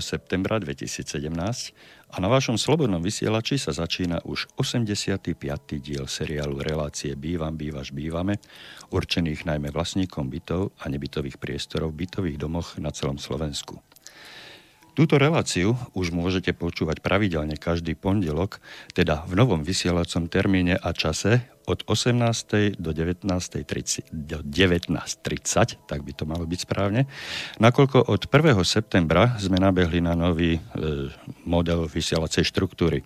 septembra 2017 a na vašom slobodnom vysielači sa začína už 85. diel seriálu Relácie Bývam, bývaš, bývame, určených najmä vlastníkom bytov a nebytových priestorov v bytových domoch na celom Slovensku. Túto reláciu už môžete počúvať pravidelne každý pondelok, teda v novom vysielacom termíne a čase od 18. do 19.30, do 19.30, tak by to malo byť správne, nakoľko od 1. septembra sme nabehli na nový e, model vysielacej štruktúry.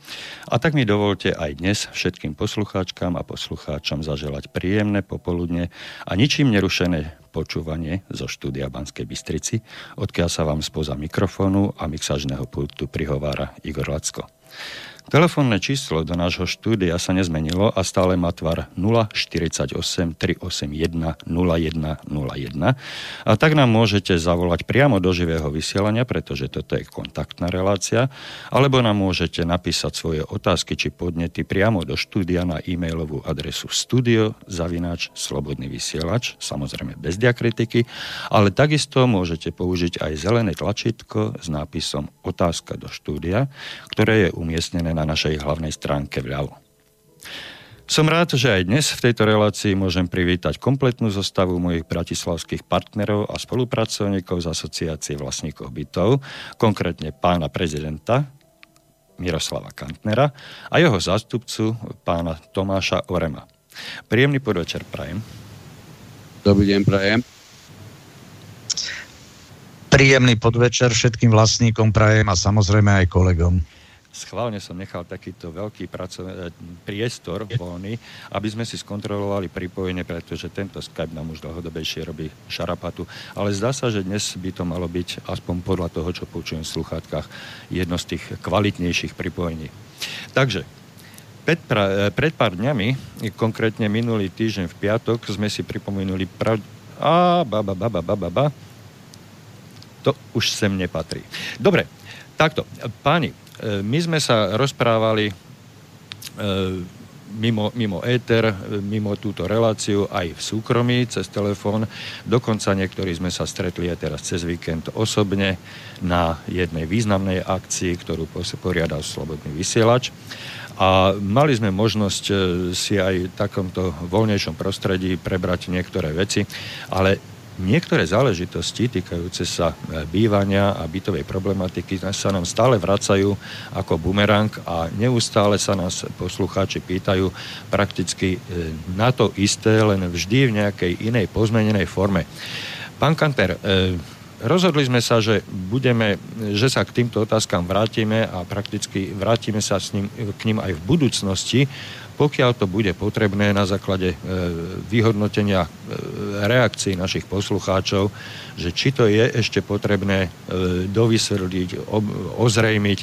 A tak mi dovolte aj dnes všetkým poslucháčkám a poslucháčom zaželať príjemné popoludne a ničím nerušené počúvanie zo štúdia Banskej Bystrici, odkiaľ sa vám spoza mikrofónu a mixažného pultu prihovára Igor Lacko. Telefónne číslo do nášho štúdia sa nezmenilo a stále má tvar 048 381 0101 a tak nám môžete zavolať priamo do živého vysielania, pretože toto je kontaktná relácia, alebo nám môžete napísať svoje otázky či podnety priamo do štúdia na e-mailovú adresu studio zavináč slobodný vysielač, samozrejme bez diakritiky, ale takisto môžete použiť aj zelené tlačítko s nápisom otázka do štúdia, ktoré je umiestnené na našej hlavnej stránke vľavo. Som rád, že aj dnes v tejto relácii môžem privítať kompletnú zostavu mojich bratislavských partnerov a spolupracovníkov z asociácie vlastníkov bytov, konkrétne pána prezidenta Miroslava Kantnera a jeho zástupcu pána Tomáša Orema. Príjemný podvečer prajem. Dobrý deň prajem. Príjemný podvečer všetkým vlastníkom prajem a samozrejme aj kolegom schválne som nechal takýto veľký pracov- priestor voľný, aby sme si skontrolovali pripojenie, pretože tento Skype nám už dlhodobejšie robí šarapatu. Ale zdá sa, že dnes by to malo byť, aspoň podľa toho, čo počujem v sluchátkach, jedno z tých kvalitnejších pripojení. Takže, pred pár dňami, konkrétne minulý týždeň v piatok, sme si pripomenuli prav... A, ba, ba, ba, ba, ba, ba, ba. To už sem nepatrí. Dobre, takto. Páni, E, my sme sa rozprávali e, mimo, mimo éter, mimo túto reláciu aj v súkromí, cez telefón. Dokonca niektorí sme sa stretli aj teraz cez víkend osobne na jednej významnej akcii, ktorú poriadal Slobodný vysielač. A mali sme možnosť e, si aj v takomto voľnejšom prostredí prebrať niektoré veci, ale niektoré záležitosti týkajúce sa e, bývania a bytovej problematiky sa nám stále vracajú ako bumerang a neustále sa nás poslucháči pýtajú prakticky e, na to isté, len vždy v nejakej inej pozmenenej forme. Pán Kanter, e, rozhodli sme sa, že, budeme, že sa k týmto otázkam vrátime a prakticky vrátime sa s ním, k ním aj v budúcnosti, pokiaľ to bude potrebné na základe e, vyhodnotenia e, reakcií našich poslucháčov, že či to je ešte potrebné e, dovysvetliť, ozrejmiť.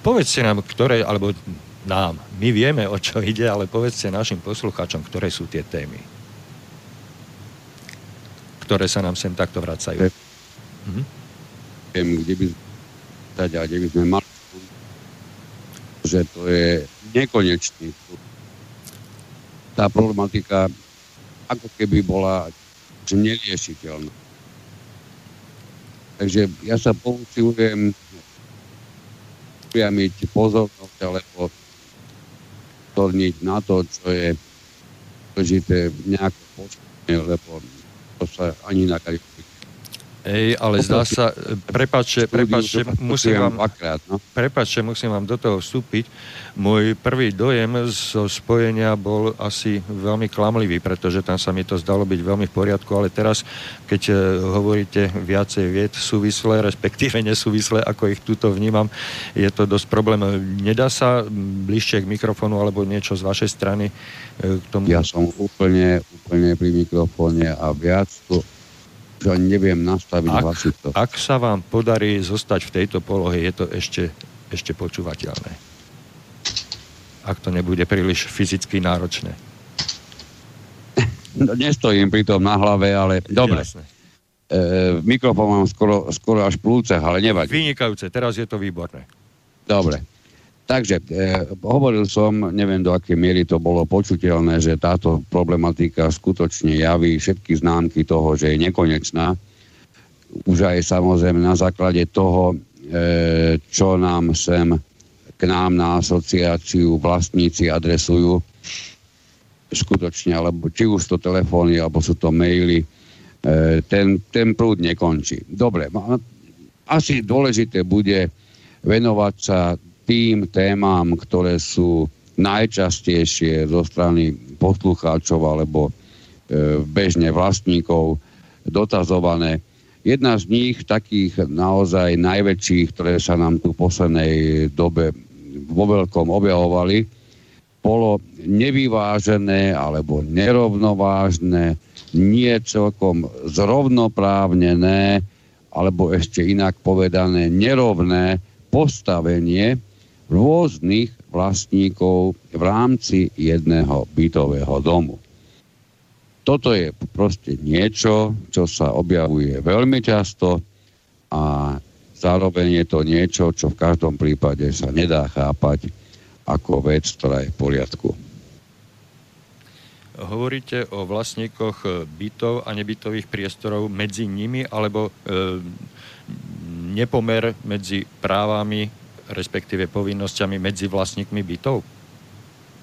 Povedzte nám, ktoré, alebo nám, my vieme, o čo ide, ale povedzte našim poslucháčom, ktoré sú tie témy, ktoré sa nám sem takto vracajú. Mhm. Kde by, kde by sme mali že to je nekonečný. Tá problematika ako keby bola neriešiteľná. Takže ja sa poučujem priamiť pozornosť alebo pozorniť na to, čo je dôležité nejako počuť, lebo to sa ani na Ej, ale zdá sa, prepáčte, prepáčte, musím vám, no. prepáčte, musím vám do toho vstúpiť. Môj prvý dojem zo spojenia bol asi veľmi klamlivý, pretože tam sa mi to zdalo byť veľmi v poriadku, ale teraz, keď e, hovoríte viacej vied súvislé, respektíve nesúvislé, ako ich túto vnímam, je to dosť problém. Nedá sa bližšie k mikrofónu alebo niečo z vašej strany e, k tomu? Ja som úplne, úplne pri mikrofóne a viac to že ani neviem nastaviť ak, hlasito. Ak sa vám podarí zostať v tejto polohe, je to ešte, ešte počúvateľné. Ak to nebude príliš fyzicky náročné. No, nestojím pri tom na hlave, ale dobre. Jasné. E, mikrofón mám skoro, skoro až plúce, ale nevadí. Vynikajúce, teraz je to výborné. Dobre. Takže eh, hovoril som, neviem do akej miery to bolo počuteľné, že táto problematika skutočne javí všetky známky toho, že je nekonečná. už aj samozrejme na základe toho, čo nám sem k nám na asociáciu vlastníci adresujú, skutočne, alebo či už to telefóny, alebo sú to maily, ten, ten prúd nekončí. Dobre, asi dôležité bude venovať sa tým témam, ktoré sú najčastejšie zo strany poslucháčov alebo e, bežne vlastníkov dotazované. Jedna z nich, takých naozaj najväčších, ktoré sa nám tu v poslednej dobe vo veľkom objavovali, bolo nevyvážené alebo nerovnovážne, nie celkom zrovnoprávnené alebo ešte inak povedané nerovné postavenie rôznych vlastníkov v rámci jedného bytového domu. Toto je proste niečo, čo sa objavuje veľmi často a zároveň je to niečo, čo v každom prípade sa nedá chápať ako vec, ktorá je v poriadku. Hovoríte o vlastníkoch bytov a nebytových priestorov medzi nimi, alebo e, nepomer medzi právami, respektíve povinnosťami medzi vlastníkmi bytov?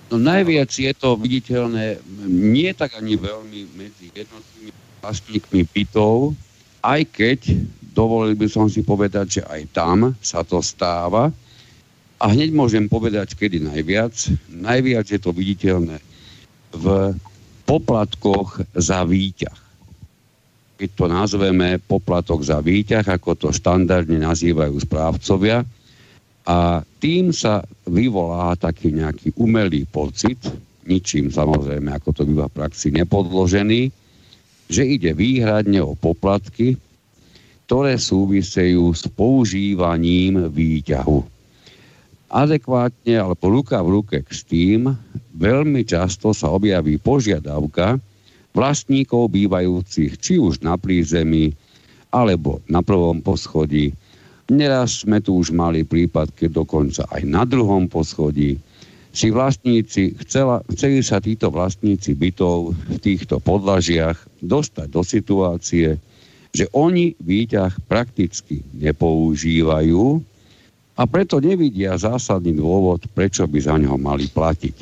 No najviac je to viditeľné nie tak ani veľmi medzi jednotlivými vlastníkmi bytov, aj keď dovolil by som si povedať, že aj tam sa to stáva. A hneď môžem povedať, kedy najviac. Najviac je to viditeľné v poplatkoch za výťah keď to nazveme poplatok za výťah, ako to štandardne nazývajú správcovia. A tým sa vyvolá taký nejaký umelý pocit, ničím samozrejme, ako to býva v praxi, nepodložený, že ide výhradne o poplatky, ktoré súvisejú s používaním výťahu. Adekvátne alebo ruka v ruke s tým veľmi často sa objaví požiadavka, vlastníkov bývajúcich či už na prízemí alebo na prvom poschodí. Neraz sme tu už mali prípad, keď dokonca aj na druhom poschodí si vlastníci, chcela, chceli sa títo vlastníci bytov v týchto podlažiach dostať do situácie, že oni výťah prakticky nepoužívajú a preto nevidia zásadný dôvod, prečo by za ňo mali platiť.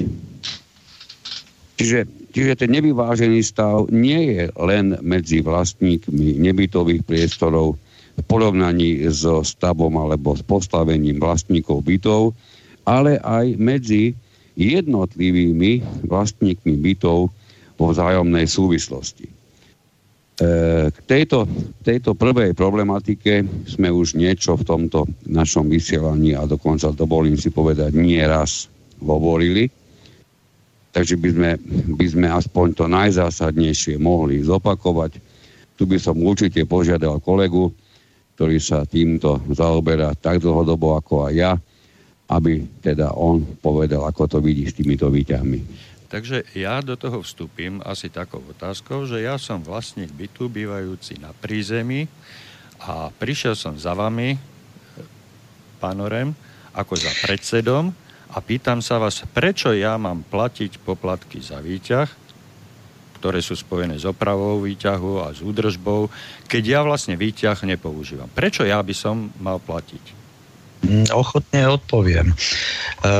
Čiže Čiže ten nevyvážený stav nie je len medzi vlastníkmi nebytových priestorov v porovnaní so stavom alebo s postavením vlastníkov bytov, ale aj medzi jednotlivými vlastníkmi bytov vo vzájomnej súvislosti. E, k tejto, tejto prvej problematike sme už niečo v tomto našom vysielaní a dokonca dovolím si povedať nie raz hovorili takže by sme, by sme aspoň to najzásadnejšie mohli zopakovať. Tu by som určite požiadal kolegu, ktorý sa týmto zaoberá tak dlhodobo ako aj ja, aby teda on povedal, ako to vidí s týmito výťahmi. Takže ja do toho vstúpim asi takou otázkou, že ja som vlastník bytu bývajúci na prízemí a prišiel som za vami, pán Orem, ako za predsedom a pýtam sa vás, prečo ja mám platiť poplatky za výťah, ktoré sú spojené s opravou výťahu a s údržbou, keď ja vlastne výťah nepoužívam. Prečo ja by som mal platiť? Mm, ochotne odpoviem. E,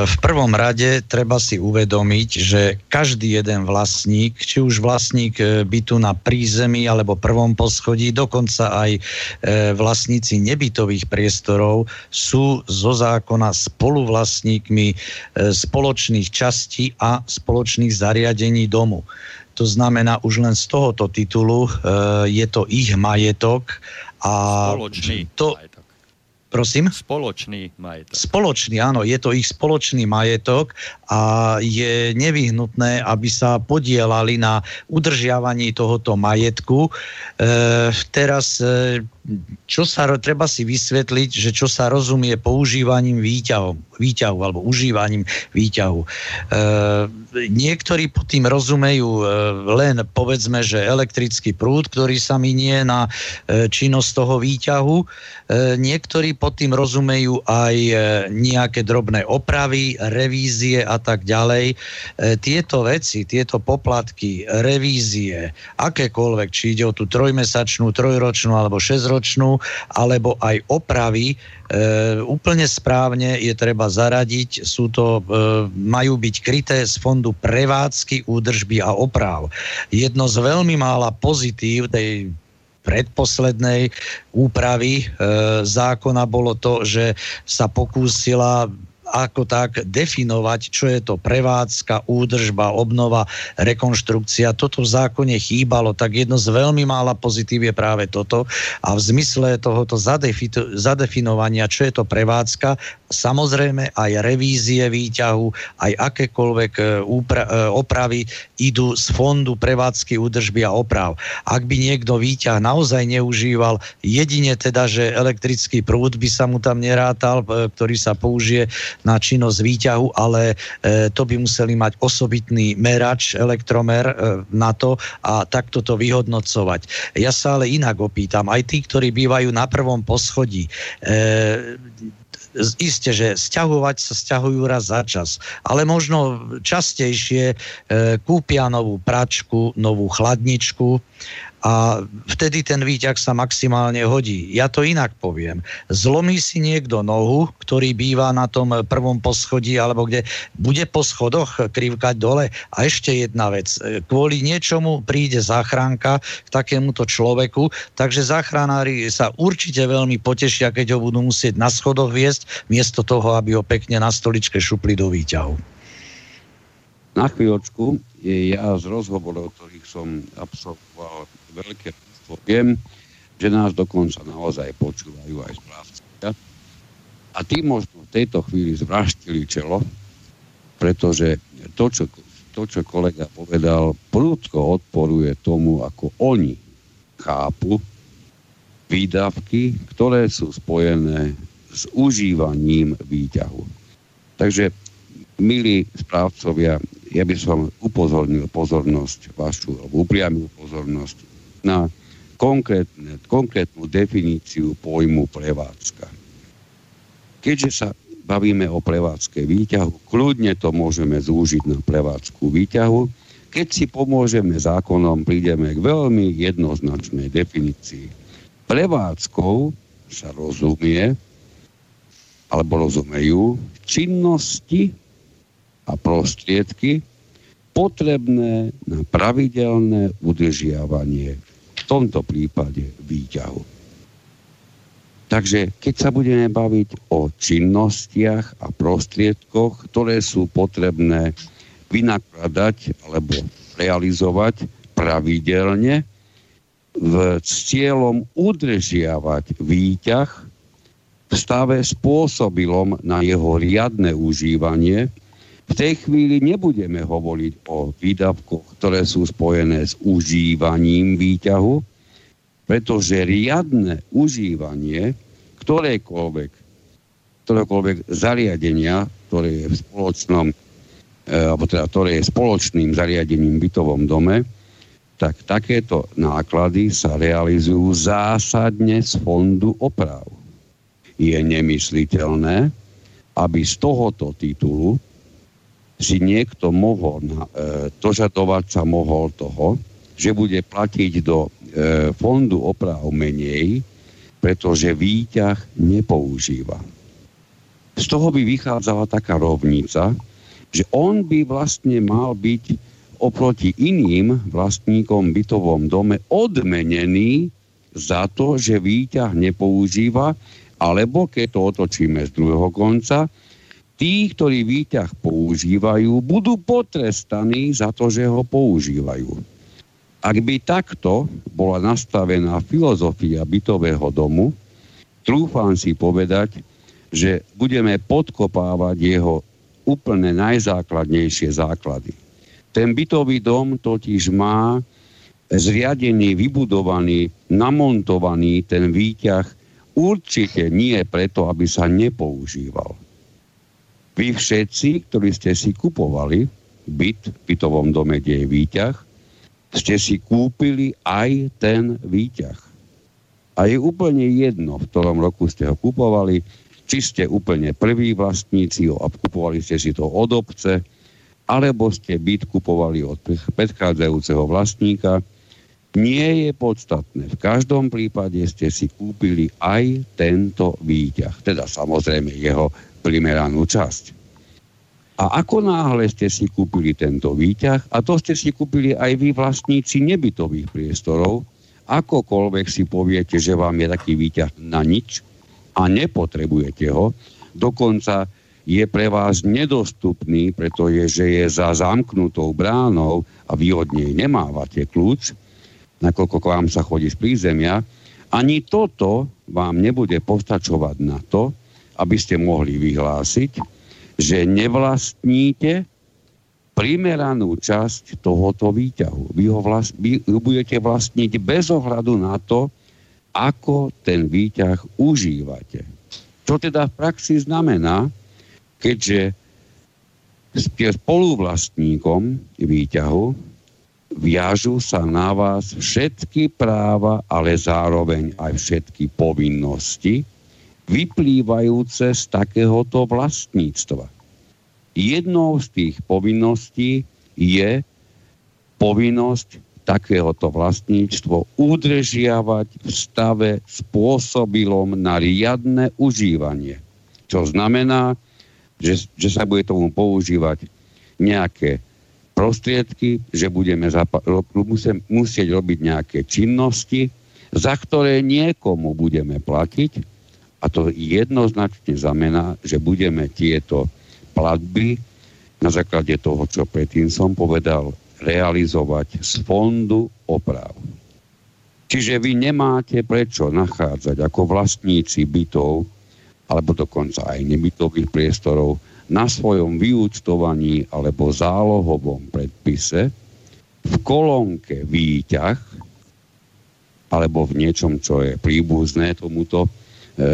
v prvom rade treba si uvedomiť, že každý jeden vlastník, či už vlastník e, bytu na prízemí alebo prvom poschodí, dokonca aj e, vlastníci nebytových priestorov sú zo zákona spoluvlastníkmi spoločných častí a spoločných zariadení domu. To znamená, už len z tohoto titulu je to ich majetok a Spoločný to, majetok. Prosím? Spoločný majetok. Spoločný, áno, je to ich spoločný majetok a je nevyhnutné, aby sa podielali na udržiavaní tohoto majetku. E, teraz e, čo sa, treba si vysvetliť, že čo sa rozumie používaním výťahu, výťahu alebo užívaním výťahu. E, niektorí pod tým rozumejú e, len povedzme, že elektrický prúd, ktorý sa minie na e, činnosť toho výťahu. E, niektorí pod tým rozumejú aj e, nejaké drobné opravy, revízie a tak ďalej. E, tieto veci, tieto poplatky, revízie, akékoľvek, či ide o tú trojmesačnú, trojročnú alebo šesťročnú náročnú, alebo aj opravy, e, úplne správne je treba zaradiť, sú to, e, majú byť kryté z fondu prevádzky, údržby a oprav. Jedno z veľmi mála pozitív tej predposlednej úpravy e, zákona bolo to, že sa pokúsila ako tak definovať, čo je to prevádzka, údržba, obnova, rekonštrukcia. Toto v zákone chýbalo, tak jedno z veľmi mála pozitív je práve toto. A v zmysle tohoto zadefi- zadefinovania, čo je to prevádzka, samozrejme aj revízie výťahu, aj akékoľvek e, úpra- e, opravy idú z fondu prevádzky, údržby a oprav. Ak by niekto výťah naozaj neužíval, jedine teda, že elektrický prúd by sa mu tam nerátal, e, ktorý sa použije na činnosť výťahu, ale e, to by museli mať osobitný merač, elektromer e, na to a takto to vyhodnocovať. Ja sa ale inak opýtam, aj tí, ktorí bývajú na prvom poschodí, e, isté, že sťahovať sa sťahujú raz za čas, ale možno častejšie e, kúpia novú pračku, novú chladničku a vtedy ten výťah sa maximálne hodí. Ja to inak poviem. Zlomí si niekto nohu, ktorý býva na tom prvom poschodí, alebo kde bude po schodoch krivkať dole. A ešte jedna vec. Kvôli niečomu príde záchranka k takémuto človeku, takže záchranári sa určite veľmi potešia, keď ho budú musieť na schodoch viesť, miesto toho, aby ho pekne na stoličke šupli do výťahu. Na chvíľočku, ja z rozhovorov, ktorých som absolvoval veľké. Viem, že nás dokonca naozaj počúvajú aj správcovia. A tí možno v tejto chvíli zvraštili čelo, pretože to, čo, to, čo kolega povedal, prúdko odporuje tomu, ako oni chápu výdavky, ktoré sú spojené s užívaním výťahu. Takže, milí správcovia, ja by som upozornil pozornosť vašu, alebo upriamil pozornosť na konkrétne, konkrétnu definíciu pojmu prevádzka. Keďže sa bavíme o prevádzke výťahu, kľudne to môžeme zúžiť na prevádzku výťahu. Keď si pomôžeme zákonom, prídeme k veľmi jednoznačnej definícii. Prevádzkou sa rozumie, alebo rozumejú, činnosti a prostriedky potrebné na pravidelné udržiavanie tomto prípade výťahu. Takže keď sa budeme baviť o činnostiach a prostriedkoch, ktoré sú potrebné vynakladať alebo realizovať pravidelne v, s cieľom udržiavať výťah v stave spôsobilom na jeho riadne užívanie, v tej chvíli nebudeme hovoriť o výdavkoch, ktoré sú spojené s užívaním výťahu, pretože riadne užívanie ktorékoľvek, ktorékoľvek zariadenia, ktoré je v spoločnom, e, alebo teda ktoré je spoločným zariadením v bytovom dome, tak takéto náklady sa realizujú zásadne z fondu oprav. Je nemysliteľné, aby z tohoto titulu si niekto mohol, e, dožadovať sa mohol toho, že bude platiť do e, fondu oprav menej, pretože výťah nepoužíva. Z toho by vychádzala taká rovnica, že on by vlastne mal byť oproti iným vlastníkom bytovom dome odmenený za to, že výťah nepoužíva, alebo keď to otočíme z druhého konca, tí, ktorí výťah používajú, budú potrestaní za to, že ho používajú. Ak by takto bola nastavená filozofia bytového domu, trúfam si povedať, že budeme podkopávať jeho úplne najzákladnejšie základy. Ten bytový dom totiž má zriadený, vybudovaný, namontovaný ten výťah určite nie preto, aby sa nepoužíval vy všetci, ktorí ste si kupovali byt v bytovom dome, kde je výťah, ste si kúpili aj ten výťah. A je úplne jedno, v ktorom roku ste ho kupovali, či ste úplne prví vlastníci a kupovali ste si to od obce, alebo ste byt kupovali od predchádzajúceho vlastníka. nie je podstatné. V každom prípade ste si kúpili aj tento výťah, teda samozrejme jeho primeranú časť. A ako náhle ste si kúpili tento výťah, a to ste si kúpili aj vy vlastníci nebytových priestorov, akokoľvek si poviete, že vám je taký výťah na nič a nepotrebujete ho, dokonca je pre vás nedostupný, pretože že je za zamknutou bránou a vy od nej nemávate kľúč, nakoľko k vám sa chodí z prízemia, ani toto vám nebude postačovať na to, aby ste mohli vyhlásiť, že nevlastníte primeranú časť tohoto výťahu. Vy ho, vlast, vy budete vlastniť bez ohľadu na to, ako ten výťah užívate. Čo teda v praxi znamená, keďže ste spoluvlastníkom výťahu, viažu sa na vás všetky práva, ale zároveň aj všetky povinnosti, vyplývajúce z takéhoto vlastníctva. Jednou z tých povinností je povinnosť takéhoto vlastníctvo udržiavať v stave spôsobilom na riadne užívanie. Čo znamená, že, že sa bude tomu používať nejaké prostriedky, že budeme zapa- musieť, musieť robiť nejaké činnosti, za ktoré niekomu budeme platiť a to jednoznačne znamená, že budeme tieto platby na základe toho, čo predtým som povedal, realizovať z fondu oprav. Čiže vy nemáte prečo nachádzať ako vlastníci bytov alebo dokonca aj nebytových priestorov na svojom vyúčtovaní alebo zálohovom predpise v kolónke výťah alebo v niečom, čo je príbuzné tomuto,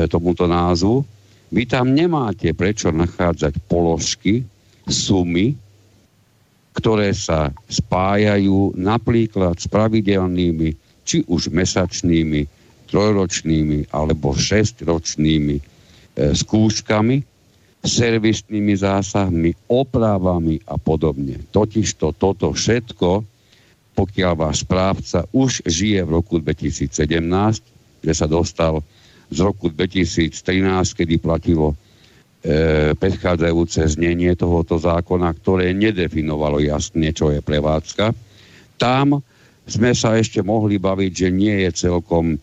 tomuto názvu, vy tam nemáte prečo nachádzať položky, sumy, ktoré sa spájajú napríklad s pravidelnými, či už mesačnými, trojročnými alebo šestročnými E, skúškami, servisnými zásahmi, opravami a podobne. Totižto toto všetko, pokiaľ váš správca už žije v roku 2017, že sa dostal z roku 2013, kedy platilo e, predchádzajúce znenie tohoto zákona, ktoré nedefinovalo jasne, čo je prevádzka. Tam sme sa ešte mohli baviť, že nie je celkom e,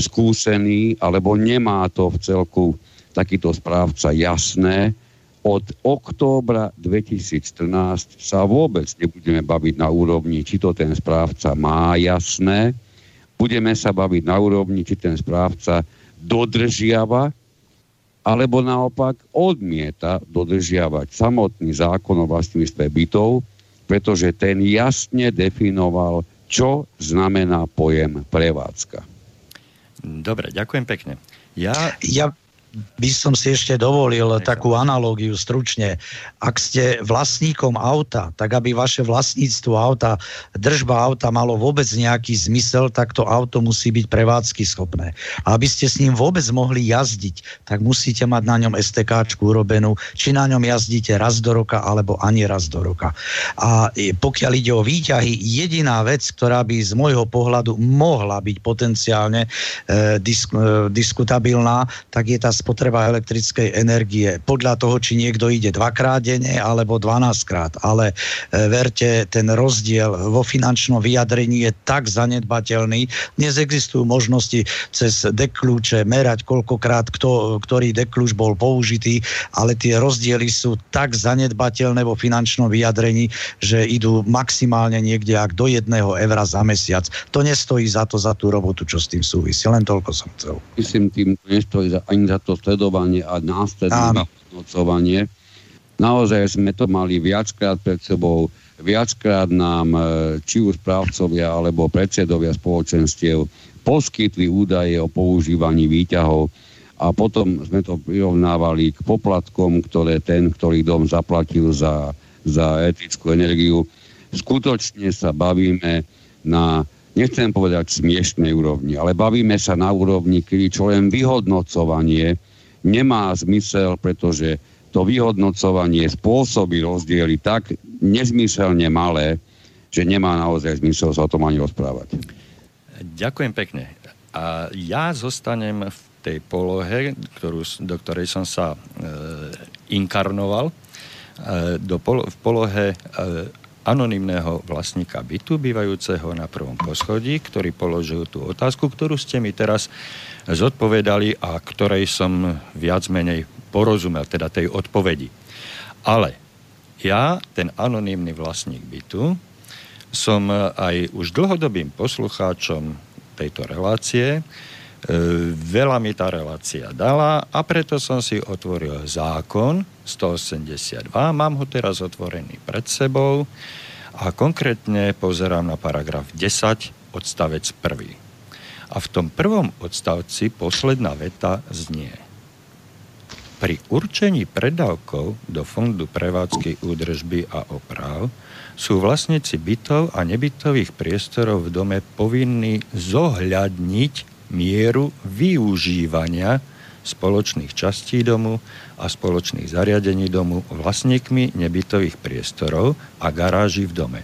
skúsený, alebo nemá to v celku takýto správca jasné. Od októbra 2014 sa vôbec nebudeme baviť na úrovni, či to ten správca má jasné. Budeme sa baviť na úrovni, či ten správca dodržiava alebo naopak odmieta dodržiavať samotný zákon o vlastníctve bytov, pretože ten jasne definoval, čo znamená pojem prevádzka. Dobre, ďakujem pekne. Ja... ja by som si ešte dovolil takú analógiu stručne. Ak ste vlastníkom auta, tak aby vaše vlastníctvo auta, držba auta malo vôbec nejaký zmysel, tak to auto musí byť prevádzky schopné. A aby ste s ním vôbec mohli jazdiť, tak musíte mať na ňom STK urobenú, či na ňom jazdíte raz do roka, alebo ani raz do roka. A pokiaľ ide o výťahy, jediná vec, ktorá by z môjho pohľadu mohla byť potenciálne e, disk, e, diskutabilná, tak je tá spotreba elektrickej energie. Podľa toho, či niekto ide dvakrát denne alebo 12 krát. Ale e, verte, ten rozdiel vo finančnom vyjadrení je tak zanedbateľný. Dnes existujú možnosti cez dekľúče merať, koľkokrát kto, ktorý dekľúč bol použitý, ale tie rozdiely sú tak zanedbateľné vo finančnom vyjadrení, že idú maximálne niekde ak do jedného evra za mesiac. To nestojí za to, za tú robotu, čo s tým súvisí. Len toľko som chcel. Myslím, tým nestojí ani za to to sledovanie a následné vyhodnocovanie. Naozaj sme to mali viackrát pred sebou, viackrát nám e, či už správcovia alebo predsedovia spoločenstiev poskytli údaje o používaní výťahov a potom sme to prirovnávali k poplatkom, ktoré ten, ktorý dom zaplatil za, za etickú energiu. Skutočne sa bavíme na nechcem povedať smiešnej úrovni, ale bavíme sa na úrovni, kedy čo len vyhodnocovanie nemá zmysel, pretože to vyhodnocovanie spôsobí rozdiely tak nezmyselne malé, že nemá naozaj zmysel sa o tom ani rozprávať. Ďakujem pekne. A ja zostanem v tej polohe, ktorú, do ktorej som sa e, inkarnoval, e, do polo, v polohe e, anonymného vlastníka bytu, bývajúceho na prvom poschodí, ktorý položil tú otázku, ktorú ste mi teraz zodpovedali a ktorej som viac menej porozumel, teda tej odpovedi. Ale ja, ten anonymný vlastník bytu, som aj už dlhodobým poslucháčom tejto relácie, veľa mi tá relácia dala a preto som si otvoril zákon 182. Mám ho teraz otvorený pred sebou a konkrétne pozerám na paragraf 10 odstavec 1. A v tom prvom odstavci posledná veta znie. Pri určení predávkov do Fondu prevádzky údržby a oprav sú vlastníci bytov a nebytových priestorov v dome povinní zohľadniť mieru využívania spoločných častí domu a spoločných zariadení domu vlastníkmi nebytových priestorov a garáží v dome.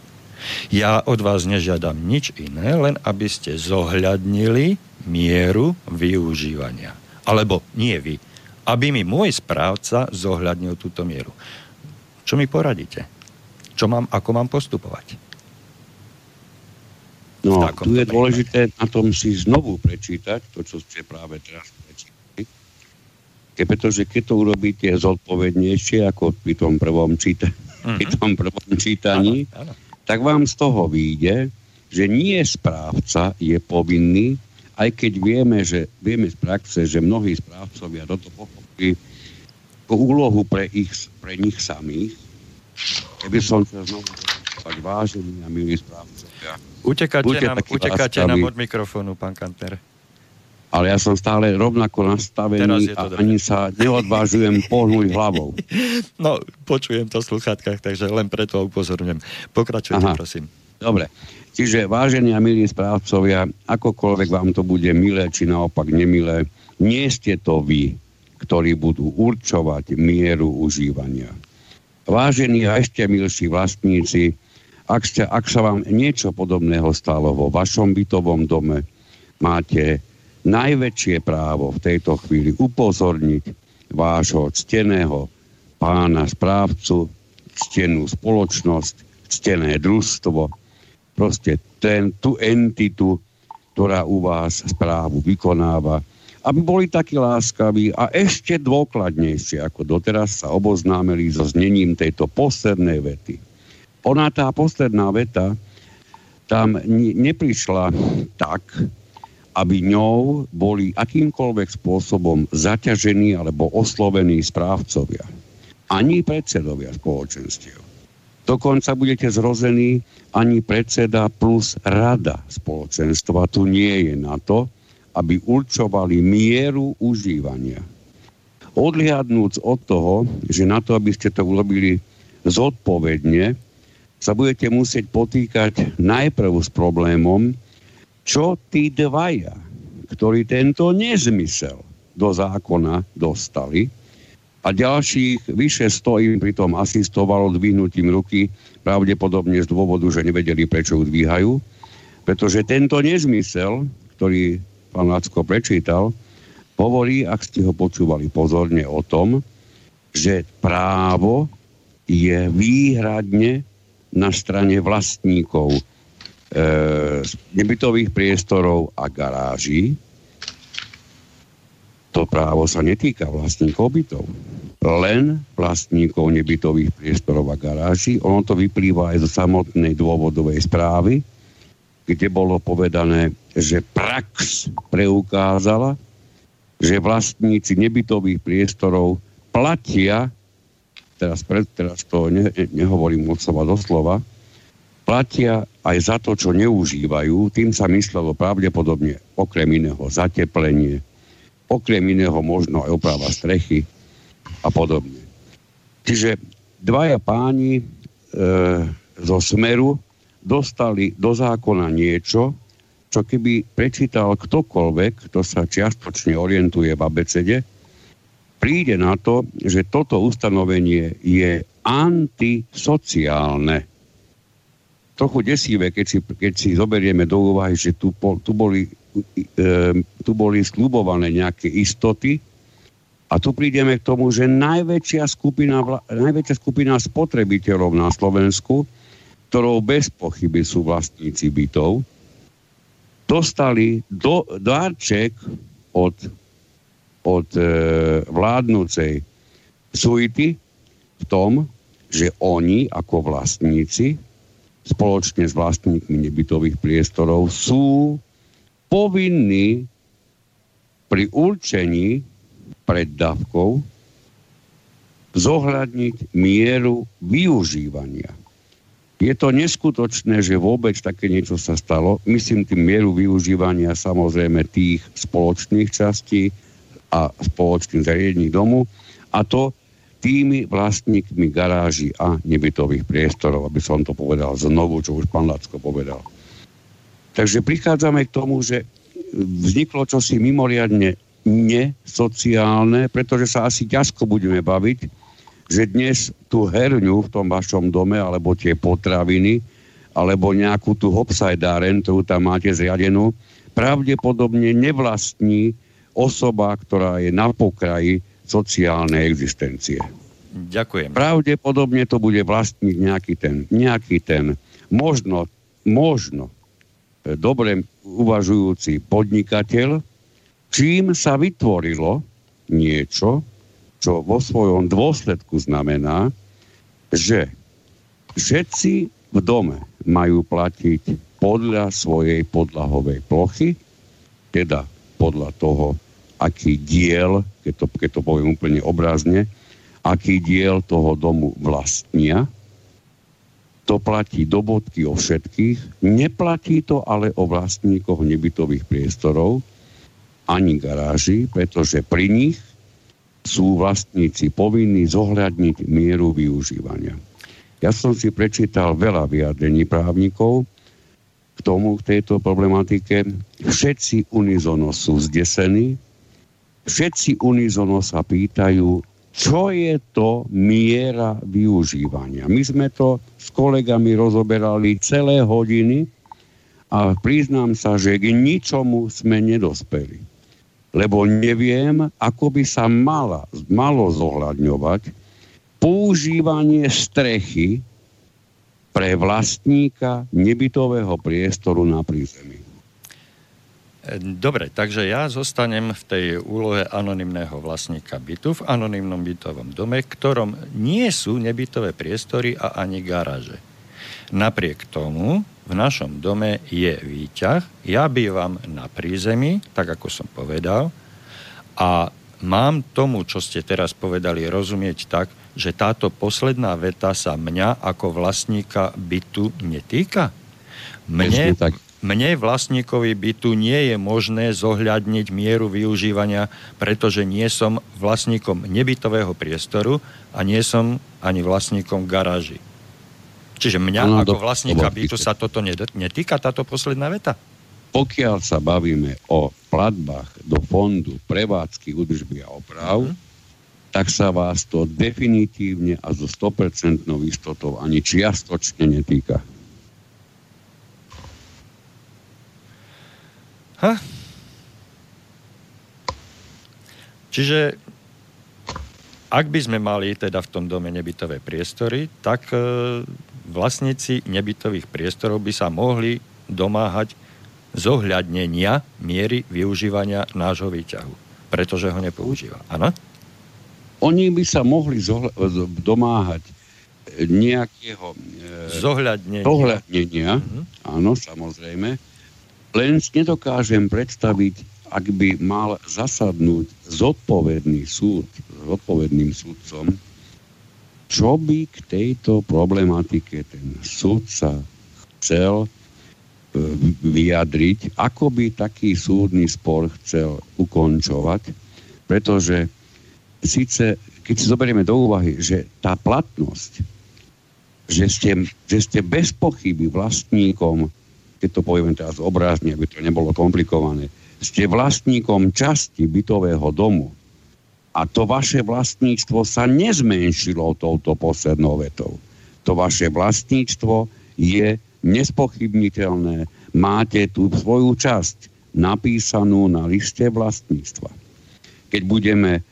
Ja od vás nežiadam nič iné, len aby ste zohľadnili mieru využívania. Alebo nie vy. Aby mi môj správca zohľadnil túto mieru. Čo mi poradíte? Čo mám, ako mám postupovať? No, tu je dôležité na tom si znovu prečítať to, čo ste práve teraz prečítali. Ke, pretože keď to urobíte zodpovednejšie ako pri tom prvom, číta- uh-huh. pri tom prvom čítaní, ano, ano. tak vám z toho vyjde, že nie správca je povinný, aj keď vieme, že vieme z praxe, že mnohí správcovia toto pochopili úlohu pre, ich, pre nich samých. Keby som sa znovu vážený a milý správcovia, Utekáte, nám, utekáte nám od mikrofónu, pán Kanter. Ale ja som stále rovnako nastavený a ani sa neodvážujem pohnúť hlavou. No, počujem to v sluchátkach, takže len preto upozorňujem. Pokračujte, Aha. prosím. Dobre. Čiže, vážení a milí správcovia, akokoľvek vám to bude milé, či naopak nemilé, nie ste to vy, ktorí budú určovať mieru užívania. Vážení a ešte milší vlastníci, ak, ste, ak sa vám niečo podobného stalo vo vašom bytovom dome, máte najväčšie právo v tejto chvíli upozorniť vášho cteného pána správcu, ctenú spoločnosť, ctené družstvo, proste ten, tú entitu, ktorá u vás správu vykonáva, aby boli takí láskaví a ešte dôkladnejšie ako doteraz sa oboznámili so znením tejto poslednej vety ona tá posledná veta tam neprišla tak, aby ňou boli akýmkoľvek spôsobom zaťažení alebo oslovení správcovia. Ani predsedovia spoločenstiev. Dokonca budete zrození ani predseda plus rada spoločenstva tu nie je na to, aby určovali mieru užívania. Odliadnúc od toho, že na to, aby ste to urobili zodpovedne, sa budete musieť potýkať najprv s problémom, čo tí dvaja, ktorí tento nezmysel do zákona dostali a ďalších vyše 100 im pritom asistovalo dvihnutím ruky, pravdepodobne z dôvodu, že nevedeli, prečo ju dvíhajú, pretože tento nezmysel, ktorý pán Lacko prečítal, hovorí, ak ste ho počúvali pozorne o tom, že právo je výhradne na strane vlastníkov e, nebytových priestorov a garáží. To právo sa netýka vlastníkov bytov, len vlastníkov nebytových priestorov a garáží. Ono to vyplýva aj zo samotnej dôvodovej správy, kde bolo povedané, že prax preukázala, že vlastníci nebytových priestorov platia teraz, pred, teraz to ne, nehovorím od slova do slova, platia aj za to, čo neužívajú. Tým sa myslelo pravdepodobne okrem iného zateplenie, okrem iného možno aj oprava strechy a podobne. Čiže dvaja páni e, zo Smeru dostali do zákona niečo, čo keby prečítal ktokoľvek, kto sa čiastočne orientuje v abecede, príde na to, že toto ustanovenie je antisociálne. trochu desivé, keď si, keď si zoberieme do úvahy, že tu, tu, boli, e, tu boli slubované nejaké istoty a tu prídeme k tomu, že najväčšia skupina, najväčšia skupina spotrebiteľov na Slovensku, ktorou bez pochyby sú vlastníci bytov, dostali do, dárček od, od e, vládnúcej suity v tom, že oni ako vlastníci spoločne s vlastníkmi nebytových priestorov sú povinní pri určení pred dávkou zohľadniť mieru využívania. Je to neskutočné, že vôbec také niečo sa stalo. Myslím tým mieru využívania samozrejme tých spoločných častí a spoločných zariadení domu a to tými vlastníkmi garáží a nebytových priestorov, aby som to povedal znovu, čo už pán Lacko povedal. Takže prichádzame k tomu, že vzniklo čosi mimoriadne nesociálne, pretože sa asi ťažko budeme baviť, že dnes tú herňu v tom vašom dome, alebo tie potraviny, alebo nejakú tú hopsajdáren, ktorú tam máte zriadenú, pravdepodobne nevlastní osoba, ktorá je na pokraji sociálnej existencie. Ďakujem. Pravdepodobne to bude vlastniť nejaký ten, nejaký ten možno, možno e, dobre uvažujúci podnikateľ, čím sa vytvorilo niečo, čo vo svojom dôsledku znamená, že všetci v dome majú platiť podľa svojej podlahovej plochy, teda podľa toho, aký diel, keď to, keď to poviem úplne obrazne, aký diel toho domu vlastnia. To platí do bodky o všetkých. Neplatí to ale o vlastníkoch nebytových priestorov ani garáži, pretože pri nich sú vlastníci povinní zohľadniť mieru využívania. Ja som si prečítal veľa vyjadrení právnikov k tomu, k tejto problematike. Všetci unizono sú zdesení, všetci unizono sa pýtajú, čo je to miera využívania. My sme to s kolegami rozoberali celé hodiny a priznám sa, že k ničomu sme nedospeli. Lebo neviem, ako by sa mala, malo zohľadňovať používanie strechy pre vlastníka nebytového priestoru na prízemí. Dobre, takže ja zostanem v tej úlohe anonymného vlastníka bytu v anonymnom bytovom dome, ktorom nie sú nebytové priestory a ani garáže. Napriek tomu v našom dome je výťah, ja bývam na prízemí, tak ako som povedal, a mám tomu, čo ste teraz povedali, rozumieť tak, že táto posledná veta sa mňa ako vlastníka bytu netýka? Mne, tak mne vlastníkovi bytu nie je možné zohľadniť mieru využívania, pretože nie som vlastníkom nebytového priestoru a nie som ani vlastníkom garáži. Čiže mňa ano, ako vlastníka bytu sa toto netýka, táto posledná veta? Pokiaľ sa bavíme o platbách do fondu prevádzky, údržby a oprav, uh-huh. tak sa vás to definitívne a so 100% istotou ani čiastočne netýka. Ha? Čiže ak by sme mali teda v tom dome nebytové priestory, tak e, vlastníci nebytových priestorov by sa mohli domáhať zohľadnenia miery využívania nášho výťahu, pretože ho nepoužíva. Áno? Oni by sa mohli zohľa- domáhať nejakého e, zohľadnenia. zohľadnenia. Mm-hmm. Áno, samozrejme len nedokážem predstaviť, ak by mal zasadnúť zodpovedný súd, zodpovedným súdcom, čo by k tejto problematike ten súdca chcel e, vyjadriť, ako by taký súdny spor chcel ukončovať, pretože síce, keď si zoberieme do úvahy, že tá platnosť, že ste, že ste bez pochyby vlastníkom keď to poviem teraz obrázne, aby to nebolo komplikované, ste vlastníkom časti bytového domu a to vaše vlastníctvo sa nezmenšilo touto poslednou vetou. To vaše vlastníctvo je nespochybniteľné. Máte tu svoju časť napísanú na liste vlastníctva. Keď budeme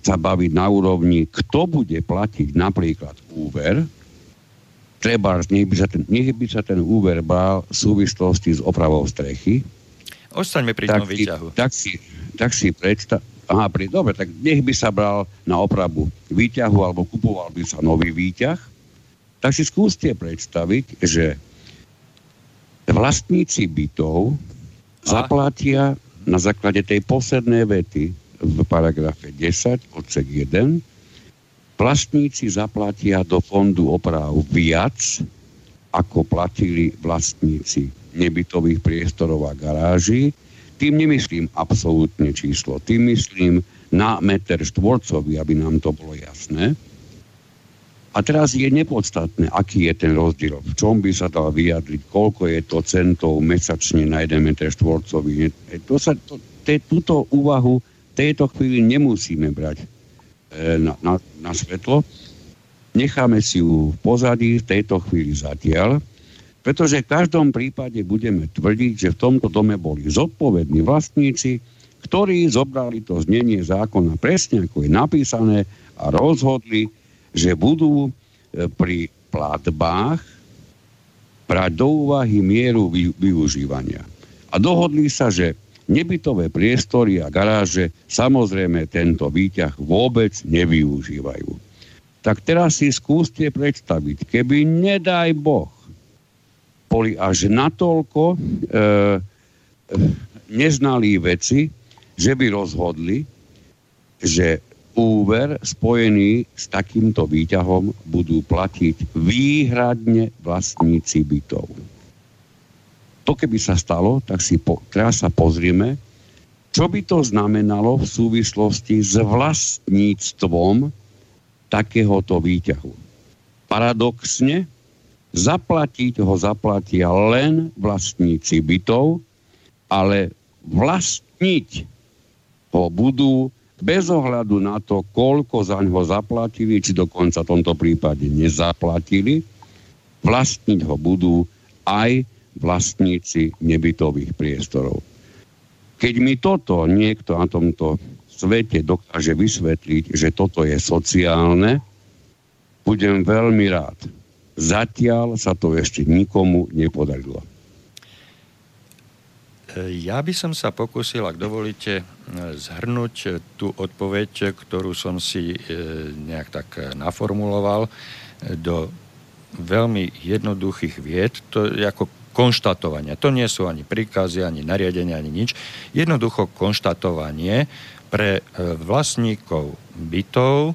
sa baviť na úrovni, kto bude platiť napríklad úver, treba, nech by sa ten, nech by sa ten úver bral v súvislosti s opravou strechy. Ostaňme pri tom výťahu. Tak si, tak si predstav, Aha, pri, dobre, tak nech by sa bral na opravu výťahu alebo kupoval by sa nový výťah. Tak si skúste predstaviť, že vlastníci bytov a? zaplatia na základe tej poslednej vety v paragrafe 10 odsek 1 vlastníci zaplatia do fondu oprav viac, ako platili vlastníci nebytových priestorov a garáží, tým nemyslím absolútne číslo, tým myslím na meter štvorcový, aby nám to bolo jasné. A teraz je nepodstatné, aký je ten rozdiel, v čom by sa dal vyjadriť, koľko je to centov mesačne na 1 meter štvorcový. To sa, to, te, túto úvahu tejto chvíli nemusíme brať na, na, na svetlo. Necháme si ju v pozadí v tejto chvíli zatiaľ pretože v každom prípade budeme tvrdiť, že v tomto dome boli zodpovední vlastníci, ktorí zobrali to znenie zákona presne, ako je napísané a rozhodli, že budú e, pri platbách brať do úvahy mieru využívania. A dohodli sa, že nebytové priestory a garáže samozrejme tento výťah vôbec nevyužívajú. Tak teraz si skúste predstaviť, keby nedaj Boh boli až natoľko e, neznalí veci, že by rozhodli, že úver spojený s takýmto výťahom budú platiť výhradne vlastníci bytov. To keby sa stalo, tak si po, teraz sa pozrieme, čo by to znamenalo v súvislosti s vlastníctvom takéhoto výťahu. Paradoxne, Zaplatiť ho zaplatia len vlastníci bytov, ale vlastniť ho budú bez ohľadu na to, koľko za ňo zaplatili, či dokonca v tomto prípade nezaplatili, vlastniť ho budú aj vlastníci nebytových priestorov. Keď mi toto niekto na tomto svete dokáže vysvetliť, že toto je sociálne, budem veľmi rád. Zatiaľ sa to ešte nikomu nepodarilo. Ja by som sa pokusil, ak dovolíte, zhrnúť tú odpoveď, ktorú som si e, nejak tak naformuloval do veľmi jednoduchých vied, to ako konštatovania. To nie sú ani príkazy, ani nariadenia, ani nič. Jednoducho konštatovanie pre e, vlastníkov bytov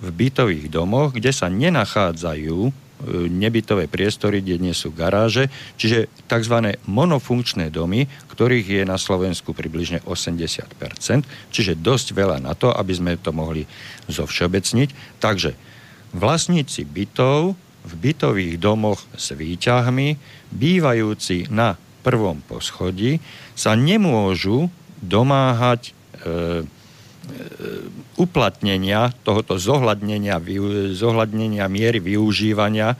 v bytových domoch, kde sa nenachádzajú E, nebytové priestory, kde nie sú garáže, čiže tzv. monofunkčné domy, ktorých je na Slovensku približne 80%, čiže dosť veľa na to, aby sme to mohli zovšeobecniť. Takže vlastníci bytov v bytových domoch s výťahmi, bývajúci na prvom poschodí, sa nemôžu domáhať e, E, uplatnenia tohoto zohľadnenia, zohľadnenia miery využívania,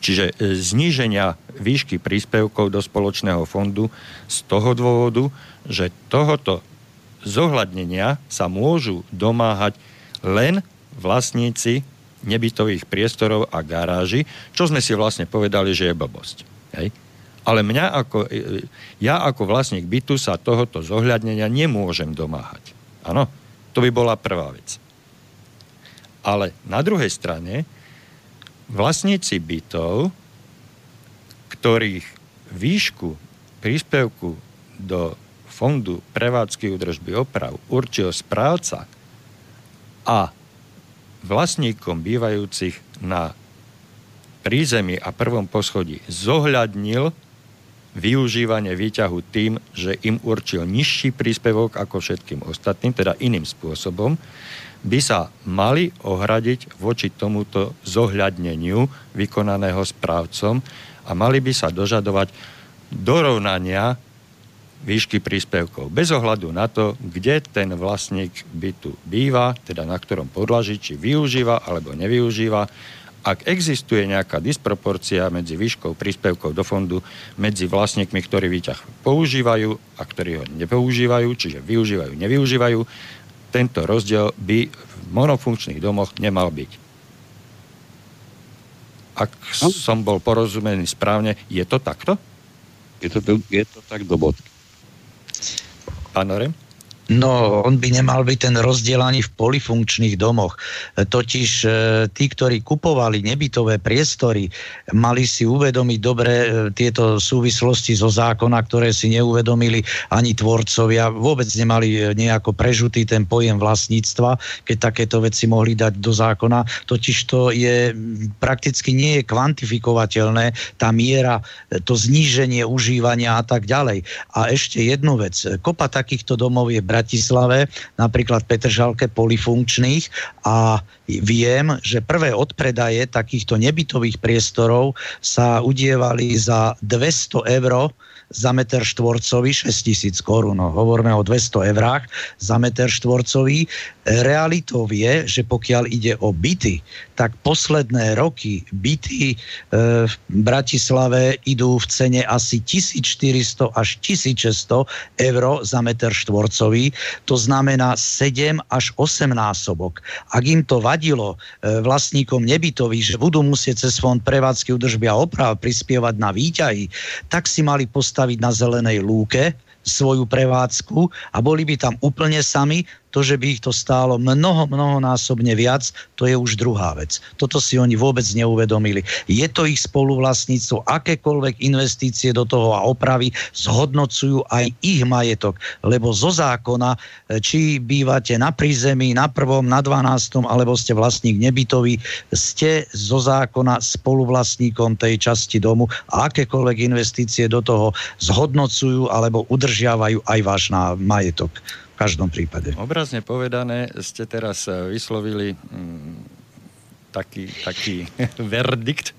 čiže e, zníženia výšky príspevkov do spoločného fondu z toho dôvodu, že tohoto zohľadnenia sa môžu domáhať len vlastníci nebytových priestorov a garáži, čo sme si vlastne povedali, že je blbosť. Hej? Ale mňa ako, e, ja ako vlastník bytu sa tohoto zohľadnenia nemôžem domáhať. Áno? To by bola prvá vec. Ale na druhej strane vlastníci bytov, ktorých výšku príspevku do fondu prevádzky údržby oprav určil správca a vlastníkom bývajúcich na prízemí a prvom poschodí zohľadnil využívanie výťahu tým, že im určil nižší príspevok ako všetkým ostatným, teda iným spôsobom, by sa mali ohradiť voči tomuto zohľadneniu vykonaného správcom a mali by sa dožadovať dorovnania výšky príspevkov. Bez ohľadu na to, kde ten vlastník bytu býva, teda na ktorom podlaží, či využíva alebo nevyužíva, ak existuje nejaká disproporcia medzi výškou príspevkov do fondu medzi vlastníkmi, ktorí výťah používajú a ktorí ho nepoužívajú, čiže využívajú, nevyužívajú, tento rozdiel by v monofunkčných domoch nemal byť. Ak som bol porozumený správne, je to takto? Je to, je to tak do bodky. Pán Orem? No, on by nemal byť ten rozdiel ani v polifunkčných domoch. Totiž e, tí, ktorí kupovali nebytové priestory, mali si uvedomiť dobre e, tieto súvislosti zo zákona, ktoré si neuvedomili ani tvorcovia. Vôbec nemali e, nejako prežutý ten pojem vlastníctva, keď takéto veci mohli dať do zákona. Totiž to je prakticky nie je kvantifikovateľné tá miera, to zníženie užívania a tak ďalej. A ešte jednu vec. Kopa takýchto domov je Bratislave, napríklad Petržalke polifunkčných a viem, že prvé odpredaje takýchto nebytových priestorov sa udievali za 200 eur za meter štvorcový 6 tisíc korún. No, hovoríme o 200 eurách za meter štvorcový. Realitou je, že pokiaľ ide o byty, tak posledné roky byty e, v Bratislave idú v cene asi 1400 až 1600 eur za meter štvorcový. To znamená 7 až 8 násobok. Ak im to vadilo e, vlastníkom nebytových, že budú musieť cez fond prevádzky udržby a oprav prispievať na výťahy, tak si mali postaviť na zelenej lúke svoju prevádzku a boli by tam úplne sami, to, že by ich to stálo mnoho, mnohonásobne viac, to je už druhá vec. Toto si oni vôbec neuvedomili. Je to ich spoluvlastníctvo, akékoľvek investície do toho a opravy zhodnocujú aj ich majetok, lebo zo zákona, e, či bývate na prízemí, na prvom, na dvanáctom, alebo ste vlastník nebytový, ste zo zákona spoluvlastníkom tej časti domu a akékoľvek investície do toho zhodnocujú alebo udržiavajú aj váš majetok každom prípade. Obrazne povedané ste teraz eh, vyslovili mm, taký, taký verdikt,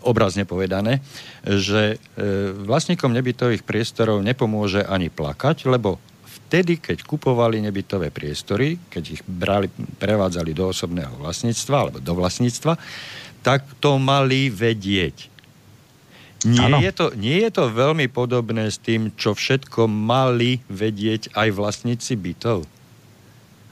obrazne povedané, že e, vlastníkom nebytových priestorov nepomôže ani plakať, lebo vtedy, keď kupovali nebytové priestory, keď ich brali, prevádzali do osobného vlastníctva alebo do vlastníctva, tak to mali vedieť. Nie je, to, nie je to veľmi podobné s tým, čo všetko mali vedieť aj vlastníci bytov?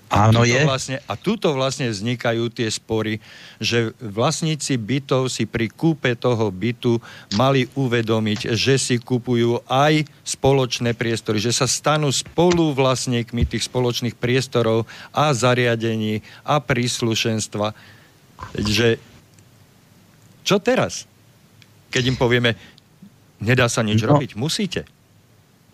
A Áno, je. Vlastne, a tuto vlastne vznikajú tie spory, že vlastníci bytov si pri kúpe toho bytu mali uvedomiť, že si kupujú aj spoločné priestory, že sa stanú spoluvlastníkmi tých spoločných priestorov a zariadení a príslušenstva. Že čo teraz? Keď im povieme, nedá sa nič no. robiť, musíte.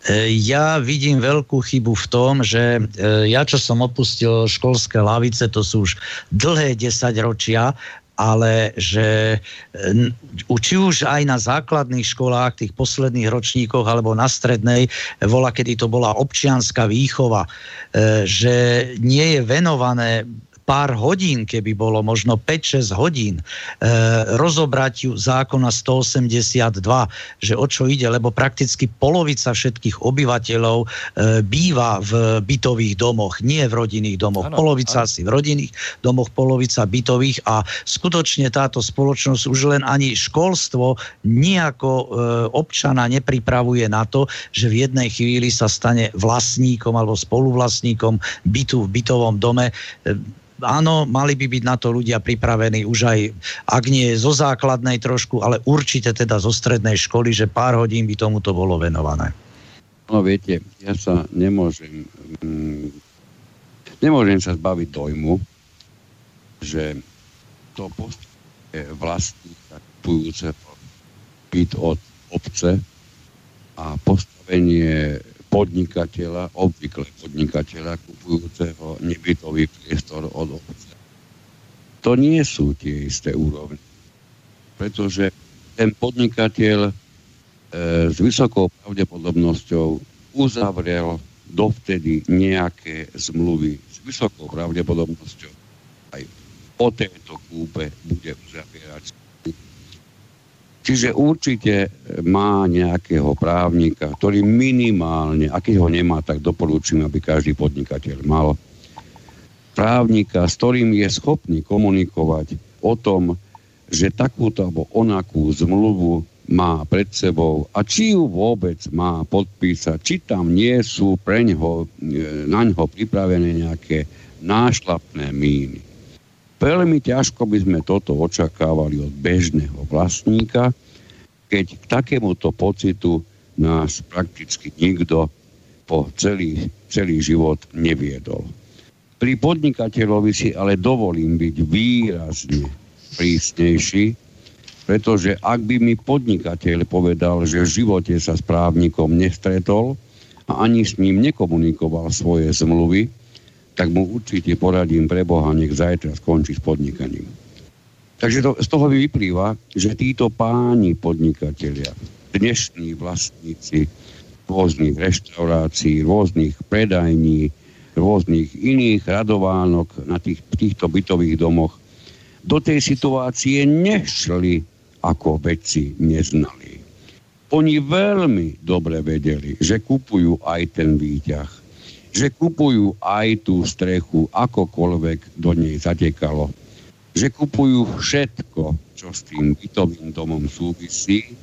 E, ja vidím veľkú chybu v tom, že e, ja, čo som opustil školské lavice, to sú už dlhé desaťročia, ale že e, či už aj na základných školách, tých posledných ročníkoch alebo na strednej, vola, kedy to bola občianská výchova, že nie je venované pár hodín, keby bolo možno 5-6 hodín, e, rozobrať ju zákona 182, že o čo ide, lebo prakticky polovica všetkých obyvateľov e, býva v bytových domoch, nie v rodinných domoch. Ano, polovica ano. asi v rodinných domoch, polovica bytových a skutočne táto spoločnosť už len ani školstvo nejako e, občana nepripravuje na to, že v jednej chvíli sa stane vlastníkom alebo spoluvlastníkom bytu v bytovom dome. Áno, mali by byť na to ľudia pripravení už aj, ak nie zo základnej trošku, ale určite teda zo strednej školy, že pár hodín by tomuto bolo venované. No viete, ja sa nemôžem mm, nemôžem sa zbaviť dojmu, že to postavenie vlastníka kupujúceho byt od obce a postavenie podnikateľa, obvykle podnikateľa kupujúceho nebytový priestor od obce. To nie sú tie isté úrovne. Pretože ten podnikateľ e, s vysokou pravdepodobnosťou uzavrel dovtedy nejaké zmluvy s vysokou pravdepodobnosťou aj po tejto kúpe bude uzavierať Čiže určite má nejakého právnika, ktorý minimálne, aký ho nemá, tak doporučím, aby každý podnikateľ mal právnika, s ktorým je schopný komunikovať o tom, že takúto alebo onakú zmluvu má pred sebou a či ju vôbec má podpísať, či tam nie sú pre ňo, e, na ňo pripravené nejaké nášlapné míny. Veľmi ťažko by sme toto očakávali od bežného vlastníka, keď k takémuto pocitu nás prakticky nikto po celý, celý život neviedol. Pri podnikateľovi si ale dovolím byť výrazne prísnejší, pretože ak by mi podnikateľ povedal, že v živote sa s právnikom nestretol a ani s ním nekomunikoval svoje zmluvy, tak mu určite poradím pre Boha, nech zajtra skončí s podnikaním. Takže to, z toho vyplýva, že títo páni podnikatelia, dnešní vlastníci rôznych reštaurácií, rôznych predajní, rôznych iných radovánok na tých, týchto bytových domoch, do tej situácie nešli ako veci neznali. Oni veľmi dobre vedeli, že kupujú aj ten výťah, že kupujú aj tú strechu, akokoľvek do nej zatekalo, že kupujú všetko, čo s tým bytovým domom súvisí,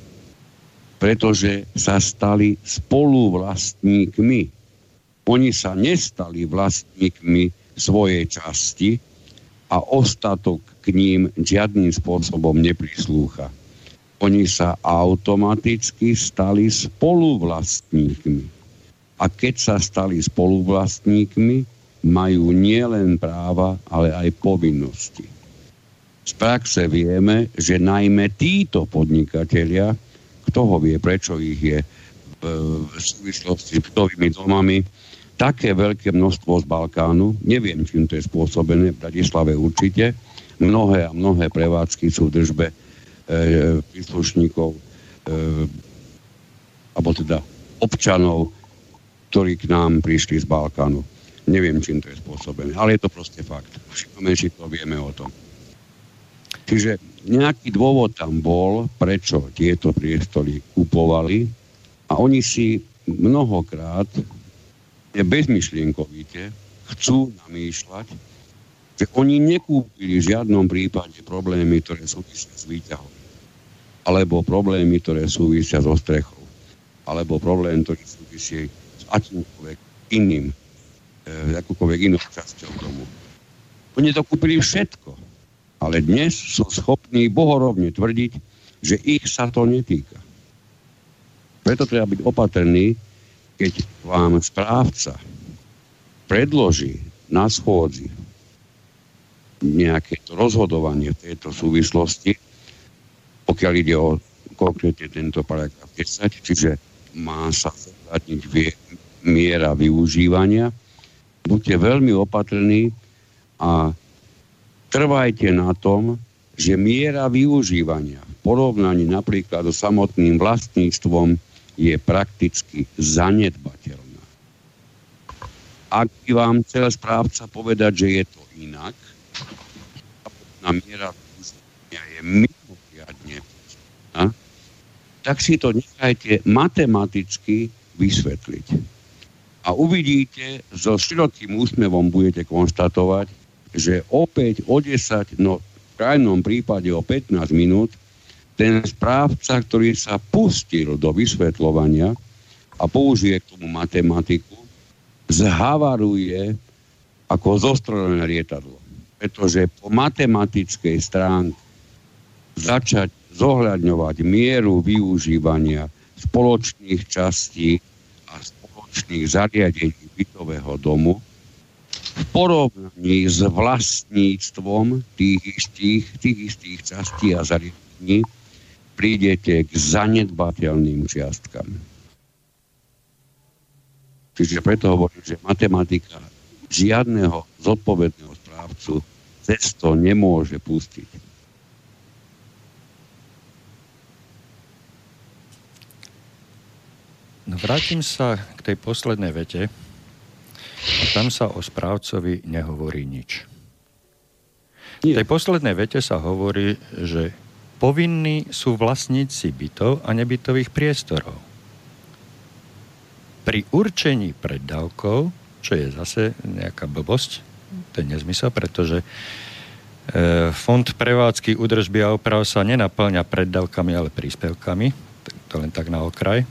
pretože sa stali spoluvlastníkmi. Oni sa nestali vlastníkmi svojej časti a ostatok k ním žiadnym spôsobom neprislúcha. Oni sa automaticky stali spoluvlastníkmi. A keď sa stali spoluvlastníkmi, majú nielen práva, ale aj povinnosti. Z praxe vieme, že najmä títo podnikatelia, kto ho vie, prečo ich je v súvislosti s bytovými domami, také veľké množstvo z Balkánu, neviem, čím to je spôsobené, v Bratislave určite, mnohé a mnohé prevádzky sú v držbe e, príslušníkov e, alebo teda občanov, ktorí k nám prišli z Balkánu. Neviem, čím to je spôsobené, ale je to proste fakt. Menší to vieme o tom. Čiže nejaký dôvod tam bol, prečo tieto priestory kupovali a oni si mnohokrát bezmyšlienkovite chcú namýšľať, že oni nekúpili v žiadnom prípade problémy, ktoré súvisia s výťahom, alebo problémy, ktoré súvisia so strechou, alebo problém, ktorý súvisí s akýmkoľvek iným, e, akúkoľvek inou časťou domu. Oni to kúpili všetko, ale dnes sú schopní bohorovne tvrdiť, že ich sa to netýka. Preto treba byť opatrný, keď vám správca predloží na schôdzi nejaké to rozhodovanie v tejto súvislosti, pokiaľ ide o konkrétne tento paragraf 10, čiže má sa zohľadniť miera využívania. Buďte veľmi opatrní a trvajte na tom, že miera využívania v porovnaní napríklad so samotným vlastníctvom je prakticky zanedbateľná. Ak by vám chcel správca povedať, že je to inak, na miera je mimoriadne tak si to nechajte matematicky vysvetliť. A uvidíte, so širokým úsmevom budete konštatovať, že opäť o 10, no v krajnom prípade o 15 minút, ten správca, ktorý sa pustil do vysvetľovania a použije k tomu matematiku, zhavaruje ako zostrelené lietadlo. Pretože po matematickej stránke začať zohľadňovať mieru využívania spoločných častí spoločných zariadení bytového domu v porovnaní s vlastníctvom tých istých, tých istých častí a zariadení prídete k zanedbateľným čiastkam. Čiže preto hovorím, že matematika žiadneho zodpovedného správcu cez to nemôže pustiť. Vrátim sa k tej poslednej vete a tam sa o správcovi nehovorí nič. Nie. V tej poslednej vete sa hovorí, že povinní sú vlastníci bytov a nebytových priestorov. Pri určení preddavkov, čo je zase nejaká blbosť, to je nezmysel, pretože Fond prevádzky údržby a oprav sa nenaplňa preddavkami, ale príspevkami. To len tak na okraj.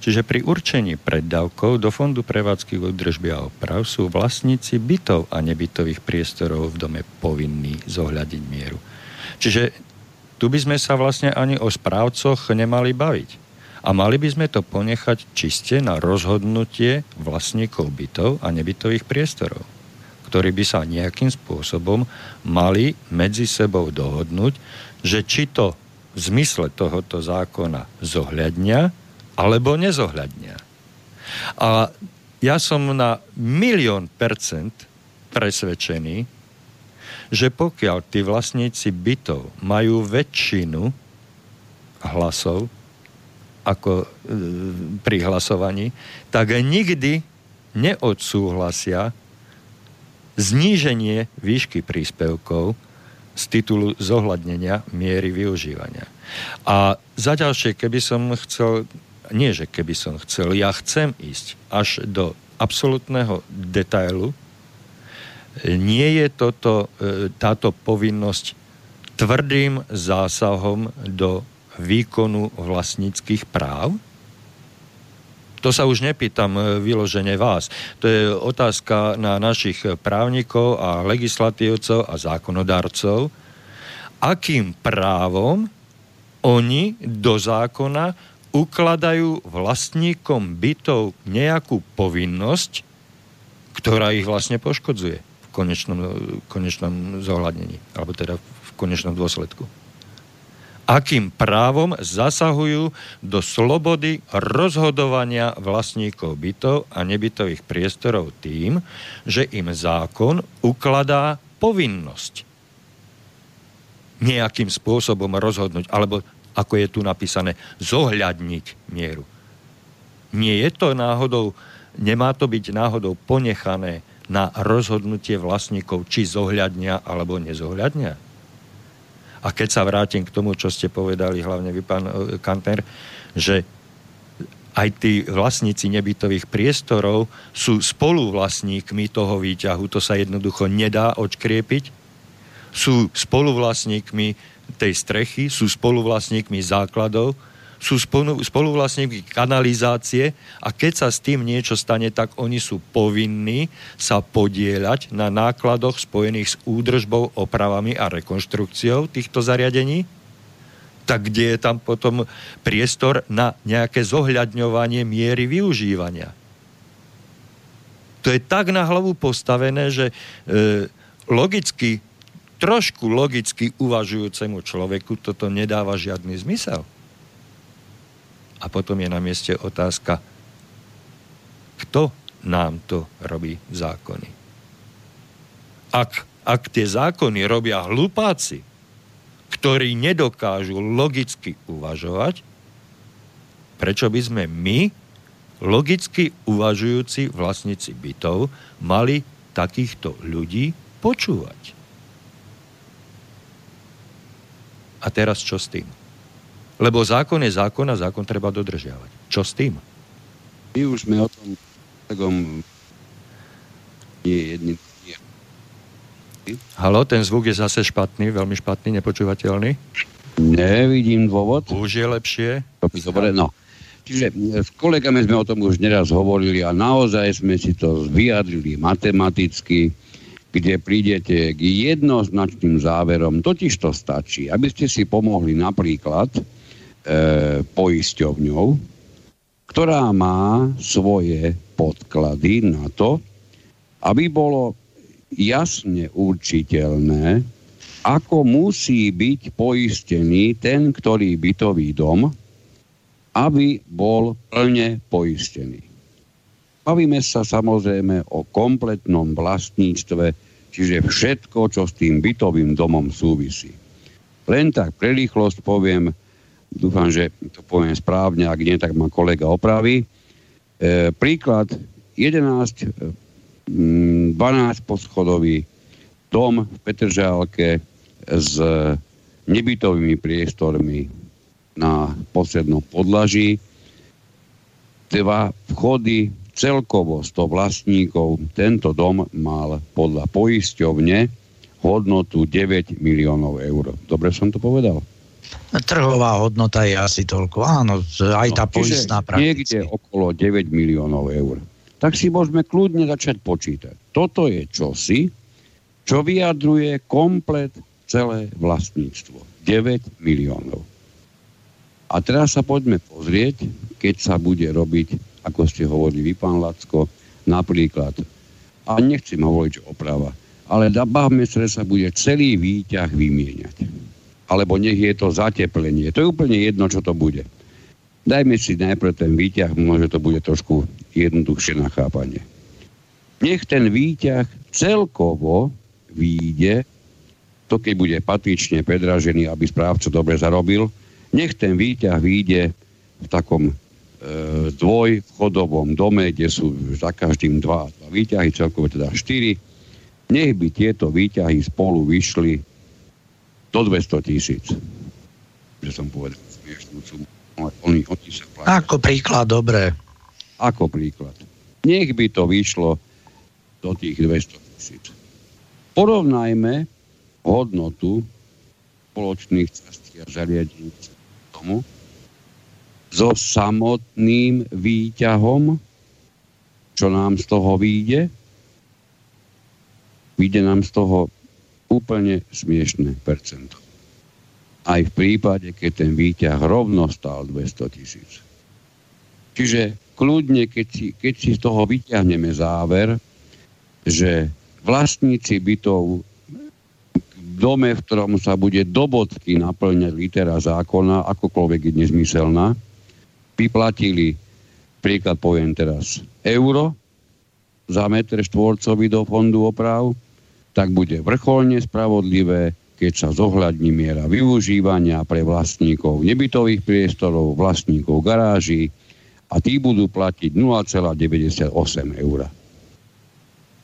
Čiže pri určení preddavkov do Fondu prevádzky údržby a oprav sú vlastníci bytov a nebytových priestorov v dome povinní zohľadiť mieru. Čiže tu by sme sa vlastne ani o správcoch nemali baviť. A mali by sme to ponechať čiste na rozhodnutie vlastníkov bytov a nebytových priestorov ktorí by sa nejakým spôsobom mali medzi sebou dohodnúť, že či to v zmysle tohoto zákona zohľadnia alebo nezohľadnia. A ja som na milión percent presvedčený, že pokiaľ tí vlastníci bytov majú väčšinu hlasov ako e, pri hlasovaní, tak nikdy neodsúhlasia zníženie výšky príspevkov z titulu zohľadnenia miery využívania. A za ďalšie, keby som chcel, nie že keby som chcel, ja chcem ísť až do absolútneho detailu, nie je toto, e, táto povinnosť tvrdým zásahom do výkonu vlastníckých práv, to sa už nepýtam e, vyložene vás. To je otázka na našich právnikov a legislatívcov a zákonodárcov, akým právom oni do zákona ukladajú vlastníkom bytov nejakú povinnosť, ktorá ich vlastne poškodzuje v konečnom, konečnom zohľadnení, alebo teda v konečnom dôsledku. Akým právom zasahujú do slobody rozhodovania vlastníkov bytov a nebytových priestorov tým, že im zákon ukladá povinnosť nejakým spôsobom rozhodnúť, alebo ako je tu napísané, zohľadniť mieru. Nie je to náhodou, nemá to byť náhodou ponechané na rozhodnutie vlastníkov, či zohľadnia alebo nezohľadnia. A keď sa vrátim k tomu, čo ste povedali, hlavne vy, pán e, Kanter, že aj tí vlastníci nebytových priestorov sú spoluvlastníkmi toho výťahu, to sa jednoducho nedá odškriepiť. Sú spoluvlastníkmi tej strechy, sú spoluvlastníkmi základov, sú spolu, spoluvlastníkmi kanalizácie a keď sa s tým niečo stane, tak oni sú povinní sa podieľať na nákladoch spojených s údržbou, opravami a rekonštrukciou týchto zariadení? Tak kde je tam potom priestor na nejaké zohľadňovanie miery využívania? To je tak na hlavu postavené, že e, logicky, trošku logicky uvažujúcemu človeku toto nedáva žiadny zmysel. A potom je na mieste otázka, kto nám to robí zákony. Ak, ak tie zákony robia hlupáci, ktorí nedokážu logicky uvažovať, prečo by sme my, logicky uvažujúci vlastníci bytov, mali takýchto ľudí počúvať. A teraz čo s tým? Lebo zákon je zákon a zákon treba dodržiavať. Čo s tým? My už sme o tom takom nie jedný Halo, ten zvuk je zase špatný, veľmi špatný, nepočúvateľný. Nevidím dôvod. Už je lepšie. Dobre, no. Čiže s kolegami sme o tom už neraz hovorili a naozaj sme si to vyjadrili matematicky, kde prídete k jednoznačným záverom. Totiž to stačí, aby ste si pomohli napríklad e, poisťovňou, ktorá má svoje podklady na to, aby bolo jasne určiteľné, ako musí byť poistený ten, ktorý bytový dom, aby bol plne poistený. Bavíme sa samozrejme o kompletnom vlastníctve, čiže všetko, čo s tým bytovým domom súvisí. Len tak pre rýchlosť poviem, Dúfam, že to poviem správne, ak nie, tak ma kolega opraví. E, príklad 11, 12 poschodový dom v Petržálke s nebytovými priestormi na poslednom podlaží. Dva vchody, celkovo 100 vlastníkov. Tento dom mal podľa poisťovne hodnotu 9 miliónov eur. Dobre som to povedal? Trhová hodnota je asi toľko. Áno, aj tá no, poistná prakticky. Niekde okolo 9 miliónov eur. Tak si môžeme kľudne začať počítať. Toto je čosi, čo vyjadruje komplet celé vlastníctvo. 9 miliónov. A teraz sa poďme pozrieť, keď sa bude robiť, ako ste hovorili vy, pán Lacko, napríklad, a nechcem hovoriť, že oprava, ale bavme sa, sa bude celý výťah vymieňať. Alebo nech je to zateplenie. To je úplne jedno, čo to bude. Dajme si najprv ten výťah, možno to bude trošku jednoduchšie na chápanie. Nech ten výťah celkovo výjde, to keď bude patrične predražený, aby správca dobre zarobil, nech ten výťah vyjde v takom e, dvojvchodovom dome, kde sú za každým dva, dva výťahy, celkovo teda štyri. Nech by tieto výťahy spolu vyšli do 200 tisíc. Že som povedal smiešnú sumu. Oni, oni sa platia. Ako príklad, dobre. Ako príklad. Nech by to vyšlo do tých 200 tisíc. Porovnajme hodnotu spoločných častí a zariadení tomu so samotným výťahom, čo nám z toho vyjde. Vyjde nám z toho úplne smiešné percento. Aj v prípade, keď ten výťah rovno stál 200 tisíc. Čiže kľudne, keď si, keď si z toho vyťahneme záver, že vlastníci bytov dome, v ktorom sa bude do bodky naplňať litera zákona, akokoľvek je nezmyselná, vyplatili, príklad poviem teraz, euro za metr štvorcový do fondu oprav, tak bude vrcholne spravodlivé, keď sa zohľadní miera využívania pre vlastníkov nebytových priestorov, vlastníkov garáží a tí budú platiť 0,98 eur.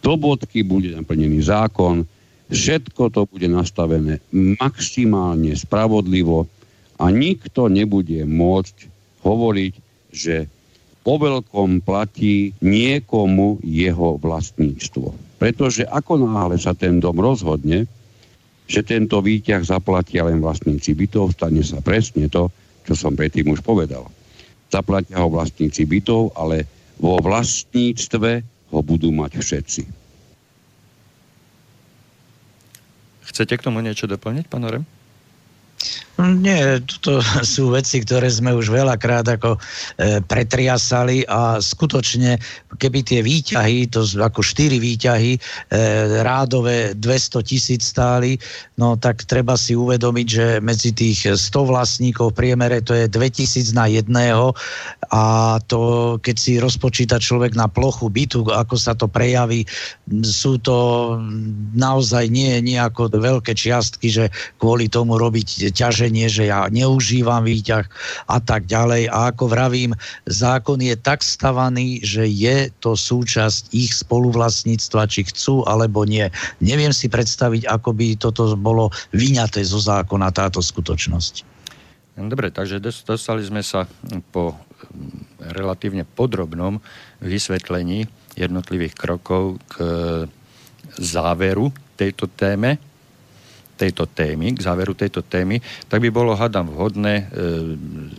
Do bodky bude naplnený zákon, Všetko to bude nastavené maximálne spravodlivo a nikto nebude môcť hovoriť, že po veľkom platí niekomu jeho vlastníctvo. Pretože ako náhle sa ten dom rozhodne, že tento výťah zaplatia len vlastníci bytov, stane sa presne to, čo som predtým už povedal. Zaplatia ho vlastníci bytov, ale vo vlastníctve ho budú mať všetci. Chcete k tomu niečo doplniť, pán Orem? Nie, to sú veci, ktoré sme už veľakrát ako e, pretriasali a skutočne, keby tie výťahy, to ako štyri výťahy, e, rádové 200 tisíc stáli, no tak treba si uvedomiť, že medzi tých 100 vlastníkov v priemere to je 2000 na jedného a to, keď si rozpočíta človek na plochu bytu, ako sa to prejaví, sú to naozaj nie nejako veľké čiastky, že kvôli tomu robiť ťaženie riešenie, že ja neužívam výťah a tak ďalej. A ako vravím, zákon je tak stavaný, že je to súčasť ich spoluvlastníctva, či chcú alebo nie. Neviem si predstaviť, ako by toto bolo vyňaté zo zákona táto skutočnosť. Dobre, takže dostali sme sa po relatívne podrobnom vysvetlení jednotlivých krokov k záveru tejto téme tejto témy, k záveru tejto témy, tak by bolo, hadám, vhodné e,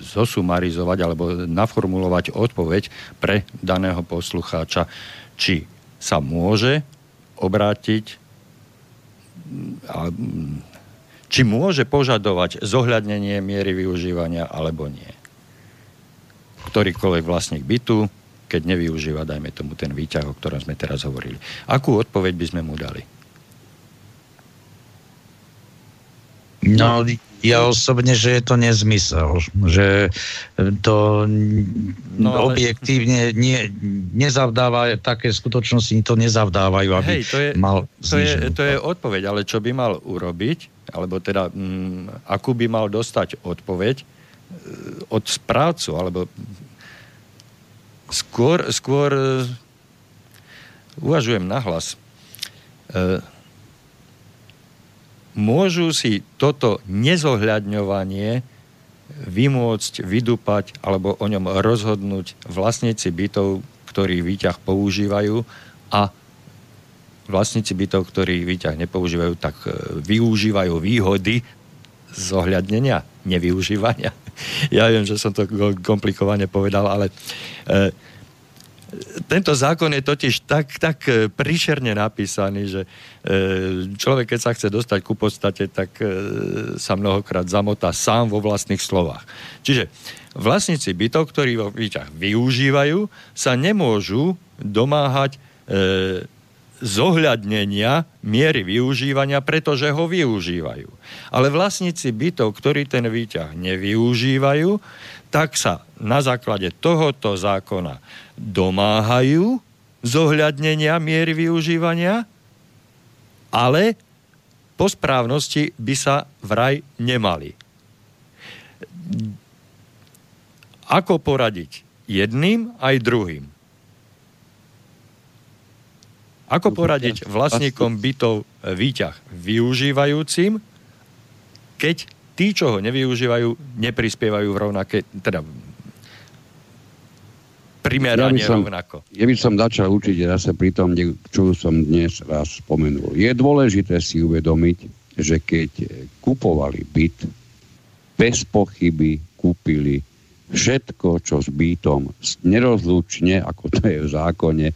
zosumarizovať alebo naformulovať odpoveď pre daného poslucháča, či sa môže obrátiť a, či môže požadovať zohľadnenie miery využívania alebo nie. Ktorýkoľvek vlastník bytu, keď nevyužíva, dajme tomu ten výťah, o ktorom sme teraz hovorili. Akú odpoveď by sme mu dali? No, ja osobne, že je to nezmysel, že to no, ale... objektívne nie, nezavdáva, také skutočnosti to nezavdávajú, aby Hej, to je, mal to je, to je odpoveď, ale čo by mal urobiť, alebo teda m, mm, akú by mal dostať odpoveď e, od správcu, alebo skôr, skôr e, uvažujem nahlas. E, môžu si toto nezohľadňovanie vymôcť, vydupať alebo o ňom rozhodnúť vlastníci bytov, ktorí výťah používajú a vlastníci bytov, ktorí výťah nepoužívajú, tak e, využívajú výhody zohľadnenia, nevyužívania. Ja viem, že som to komplikovane povedal, ale e, tento zákon je totiž tak, tak e, príšerne napísaný, že e, človek, keď sa chce dostať ku podstate, tak e, sa mnohokrát zamotá sám vo vlastných slovách. Čiže vlastníci bytov, ktorí vo výťah využívajú, sa nemôžu domáhať zohľadnenia miery využívania, pretože ho využívajú. Ale vlastníci bytov, ktorí ten výťah nevyužívajú, tak sa na základe tohoto zákona domáhajú zohľadnenia miery využívania, ale po správnosti by sa vraj nemali. Ako poradiť jedným aj druhým? Ako poradiť vlastníkom bytov výťah využívajúcim, keď tí, čo ho nevyužívajú, neprispievajú v rovnaké, teda primerane ja som, rovnako. Ja by som začal učiť raz pri tom, čo som dnes raz spomenul. Je dôležité si uvedomiť, že keď kupovali byt, bez pochyby kúpili všetko, čo s bytom nerozlučne, ako to je v zákone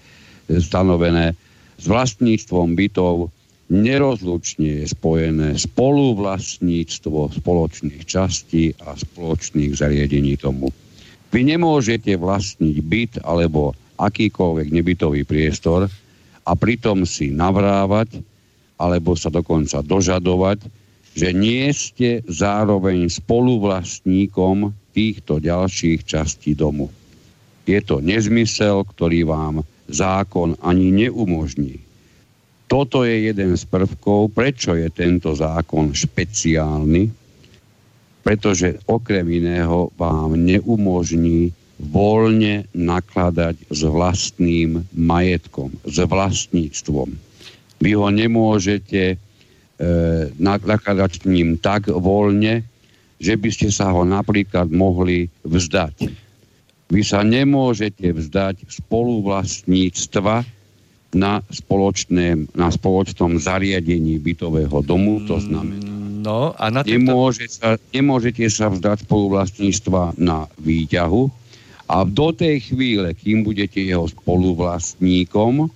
stanovené, s vlastníctvom bytov nerozlučne je spojené spoluvlastníctvo spoločných častí a spoločných zariadení tomu. Vy nemôžete vlastniť byt alebo akýkoľvek nebytový priestor a pritom si navrávať alebo sa dokonca dožadovať, že nie ste zároveň spoluvlastníkom týchto ďalších častí domu. Je to nezmysel, ktorý vám zákon ani neumožní. Toto je jeden z prvkov, prečo je tento zákon špeciálny, pretože okrem iného vám neumožní voľne nakladať s vlastným majetkom, s vlastníctvom. Vy ho nemôžete e, nakladať s ním tak voľne, že by ste sa ho napríklad mohli vzdať vy sa nemôžete vzdať spoluvlastníctva na, spoločné, na spoločnom zariadení bytového domu, to mm, znamená, no, a na týmto... Nemôže sa, nemôžete sa vzdať spoluvlastníctva na výťahu. A do tej chvíle, kým budete jeho spoluvlastníkom,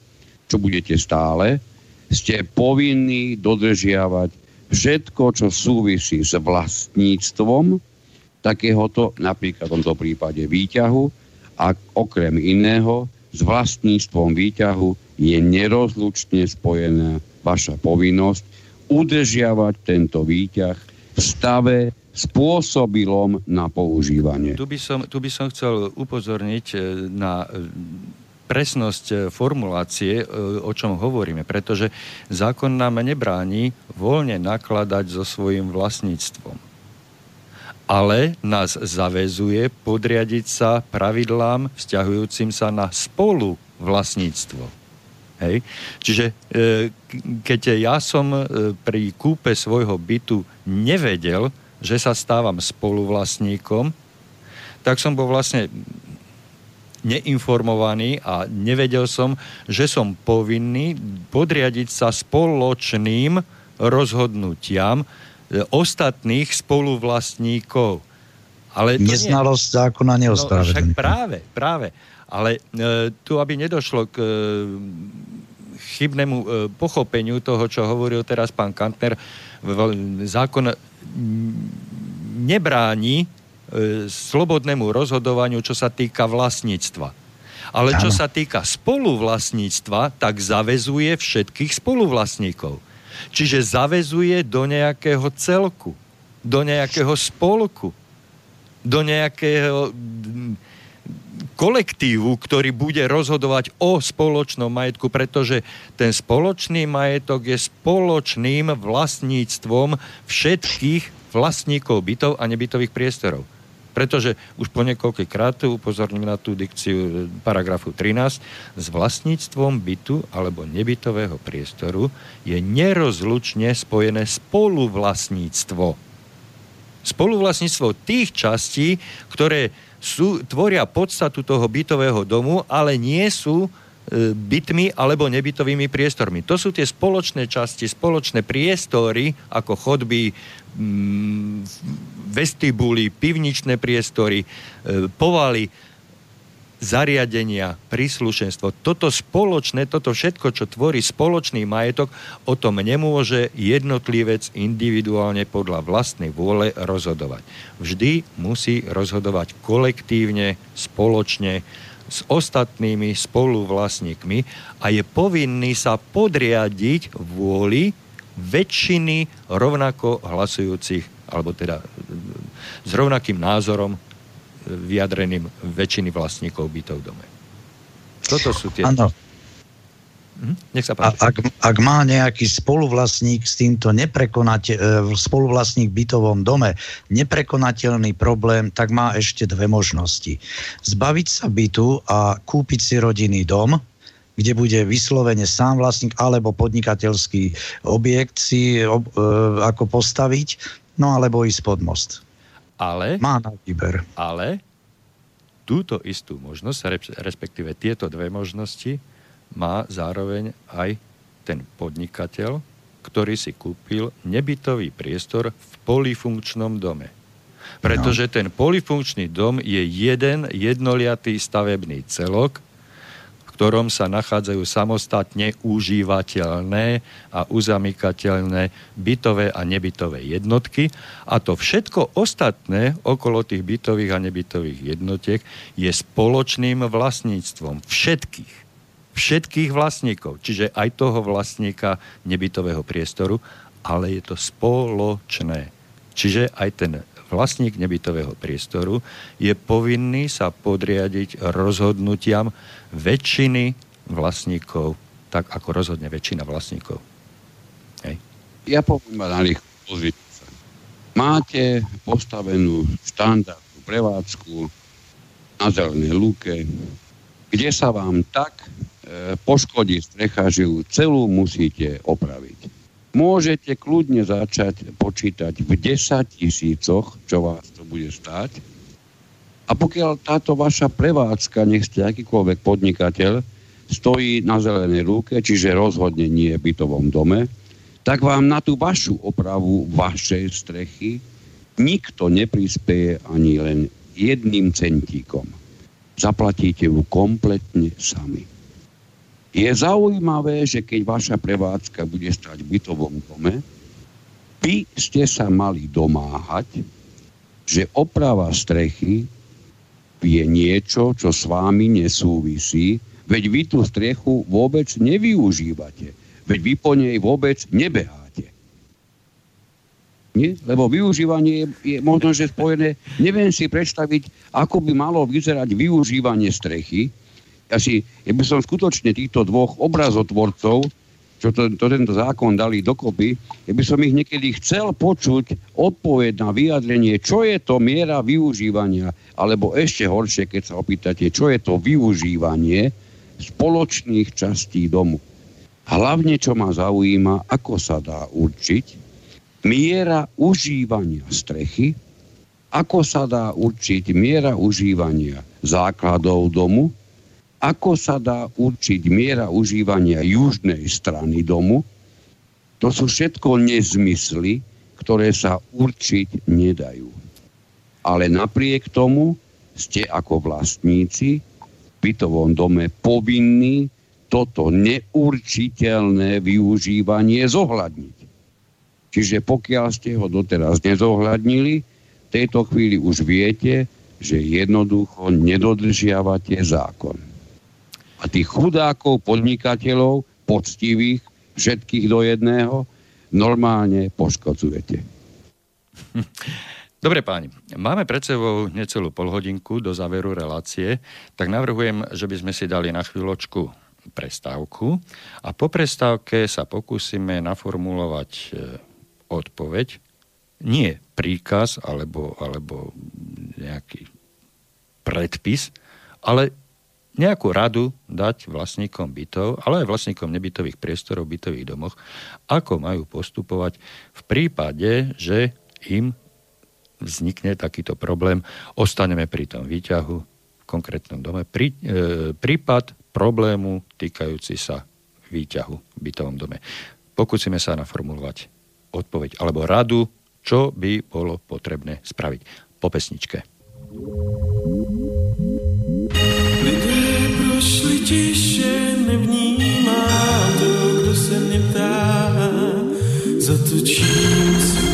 čo budete stále, ste povinní dodržiavať všetko, čo súvisí s vlastníctvom takéhoto, napríklad v tomto prípade výťahu a okrem iného s vlastníctvom výťahu je nerozlučne spojená vaša povinnosť udržiavať tento výťah v stave spôsobilom na používanie. Tu by som, tu by som chcel upozorniť e, na e, presnosť e, formulácie, o čom hovoríme, pretože zákon nám nebráni voľne nakladať so svojím vlastníctvom ale nás zavezuje podriadiť sa pravidlám vzťahujúcim sa na spolu vlastníctvo. Hej. Čiže e, keď ja som e, pri kúpe svojho bytu nevedel, že sa stávam spoluvlastníkom, tak som bol vlastne neinformovaný a nevedel som, že som povinný podriadiť sa spoločným rozhodnutiam, E, ostatných spoluvlastníkov. Ale Neznalosť nie... zákona neospravedlňuje. No, práve, práve. Ale e, tu, aby nedošlo k e, chybnému e, pochopeniu toho, čo hovoril teraz pán Kantner, zákon nebráni e, slobodnému rozhodovaniu, čo sa týka vlastníctva. Ale čo sa týka spoluvlastníctva, tak zavezuje všetkých spoluvlastníkov. Čiže zavezuje do nejakého celku, do nejakého spolku, do nejakého kolektívu, ktorý bude rozhodovať o spoločnom majetku, pretože ten spoločný majetok je spoločným vlastníctvom všetkých vlastníkov bytov a nebytových priestorov. Pretože už po krát upozorním na tú dikciu paragrafu 13, s vlastníctvom bytu alebo nebytového priestoru je nerozlučne spojené spoluvlastníctvo. Spoluvlastníctvo tých častí, ktoré sú, tvoria podstatu toho bytového domu, ale nie sú bytmi alebo nebytovými priestormi. To sú tie spoločné časti, spoločné priestory, ako chodby, mm, vestibuly, pivničné priestory, e, povaly, zariadenia, príslušenstvo. Toto spoločné, toto všetko, čo tvorí spoločný majetok, o tom nemôže jednotlivec individuálne podľa vlastnej vôle rozhodovať. Vždy musí rozhodovať kolektívne, spoločne, s ostatnými spoluvlastníkmi a je povinný sa podriadiť vôli väčšiny rovnako hlasujúcich, alebo teda s rovnakým názorom vyjadreným väčšiny vlastníkov bytov v dome. Toto sú tie... Áno. Hm? Nech sa páči. A ak, ak má nejaký spoluvlastník s týmto neprekonateľ, e, spoluvlastník v bytovom dome neprekonateľný problém, tak má ešte dve možnosti. Zbaviť sa bytu a kúpiť si rodinný dom, kde bude vyslovene sám vlastník alebo podnikateľský objekt si ob, e, ako postaviť, no alebo ísť pod most. Ale, Má na výber. ale túto istú možnosť, respektíve tieto dve možnosti, má zároveň aj ten podnikateľ, ktorý si kúpil nebytový priestor v polifunkčnom dome. Pretože ten polifunkčný dom je jeden jednoliatý stavebný celok, ktorom sa nachádzajú samostatne užívateľné a uzamykateľné bytové a nebytové jednotky a to všetko ostatné okolo tých bytových a nebytových jednotiek je spoločným vlastníctvom všetkých. Všetkých vlastníkov, čiže aj toho vlastníka nebytového priestoru, ale je to spoločné. Čiže aj ten vlastník nebytového priestoru je povinný sa podriadiť rozhodnutiam väčšiny vlastníkov, tak ako rozhodne väčšina vlastníkov. Hej. Ja poviem na rýchlo, pozrite. Máte postavenú štandardnú prevádzku na zelenej lúke, kde sa vám tak e, poškodí strecha, že ju celú musíte opraviť môžete kľudne začať počítať v 10 tisícoch, čo vás to bude stáť. A pokiaľ táto vaša prevádzka, nech ste akýkoľvek podnikateľ, stojí na zelenej ruke, čiže rozhodne nie v bytovom dome, tak vám na tú vašu opravu vašej strechy nikto neprispieje ani len jedným centíkom. Zaplatíte ju kompletne sami. Je zaujímavé, že keď vaša prevádzka bude stať v bytovom dome, by ste sa mali domáhať, že oprava strechy je niečo, čo s vámi nesúvisí, veď vy tú strechu vôbec nevyužívate, veď vy po nej vôbec nebeháte. Nie? Lebo využívanie je, je možno, že spojené, neviem si predstaviť, ako by malo vyzerať využívanie strechy, ja, si, ja by som skutočne týchto dvoch obrazotvorcov, čo to, to tento zákon dali dokopy, ja by som ich niekedy chcel počuť odpoveď na vyjadrenie, čo je to miera využívania, alebo ešte horšie, keď sa opýtate, čo je to využívanie spoločných častí domu. Hlavne, čo ma zaujíma, ako sa dá určiť miera užívania strechy, ako sa dá určiť miera užívania základov domu, ako sa dá určiť miera užívania južnej strany domu, to sú všetko nezmysly, ktoré sa určiť nedajú. Ale napriek tomu ste ako vlastníci v bytovom dome povinní toto neurčiteľné využívanie zohľadniť. Čiže pokiaľ ste ho doteraz nezohľadnili, v tejto chvíli už viete, že jednoducho nedodržiavate zákon a tých chudákov, podnikateľov, poctivých, všetkých do jedného, normálne poškodzujete. Dobre páni, máme pred sebou necelú polhodinku do záveru relácie, tak navrhujem, že by sme si dali na chvíľočku prestávku a po prestávke sa pokúsime naformulovať e, odpoveď, nie príkaz alebo, alebo nejaký predpis, ale nejakú radu dať vlastníkom bytov, ale aj vlastníkom nebytových priestorov bytových domoch, ako majú postupovať v prípade, že im vznikne takýto problém. Ostaneme pri tom výťahu v konkrétnom dome. Prí, e, prípad problému týkajúci sa výťahu v bytovom dome. Pokúsime sa naformulovať odpoveď alebo radu, čo by bolo potrebné spraviť po pesničke. Prošli tiše, nevnímá to, kdo se mě ptá, zatočím se kolem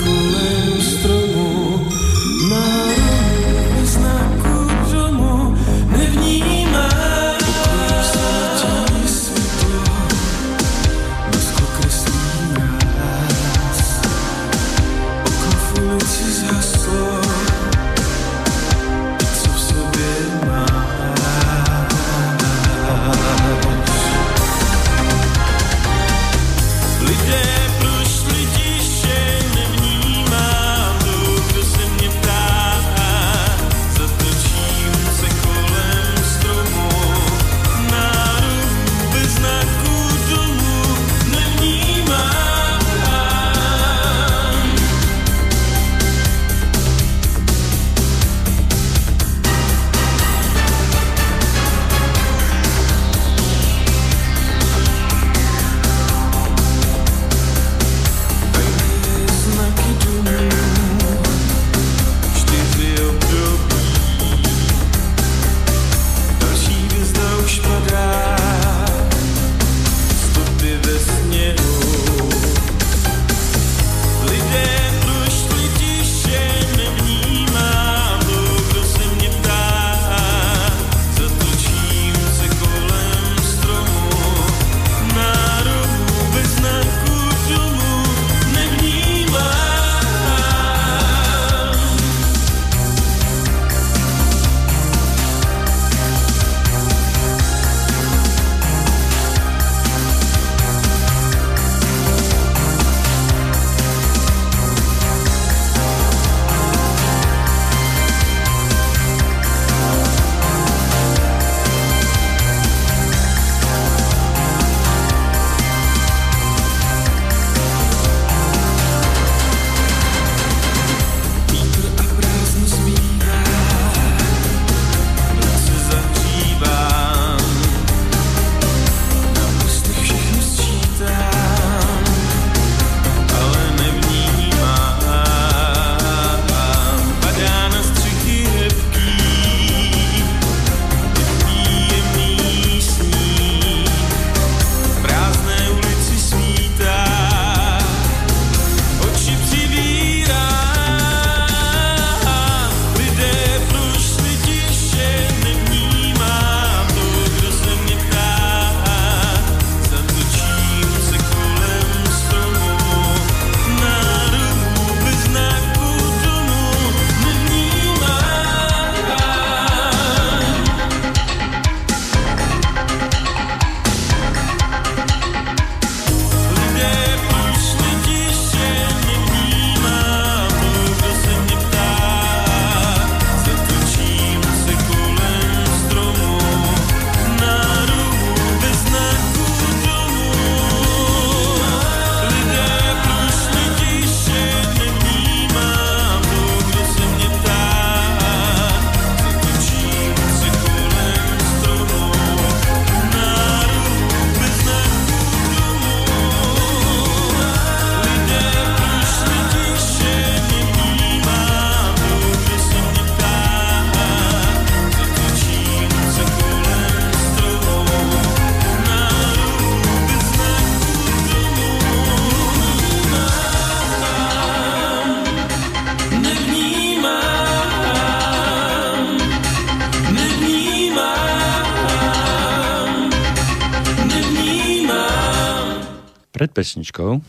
pesničkou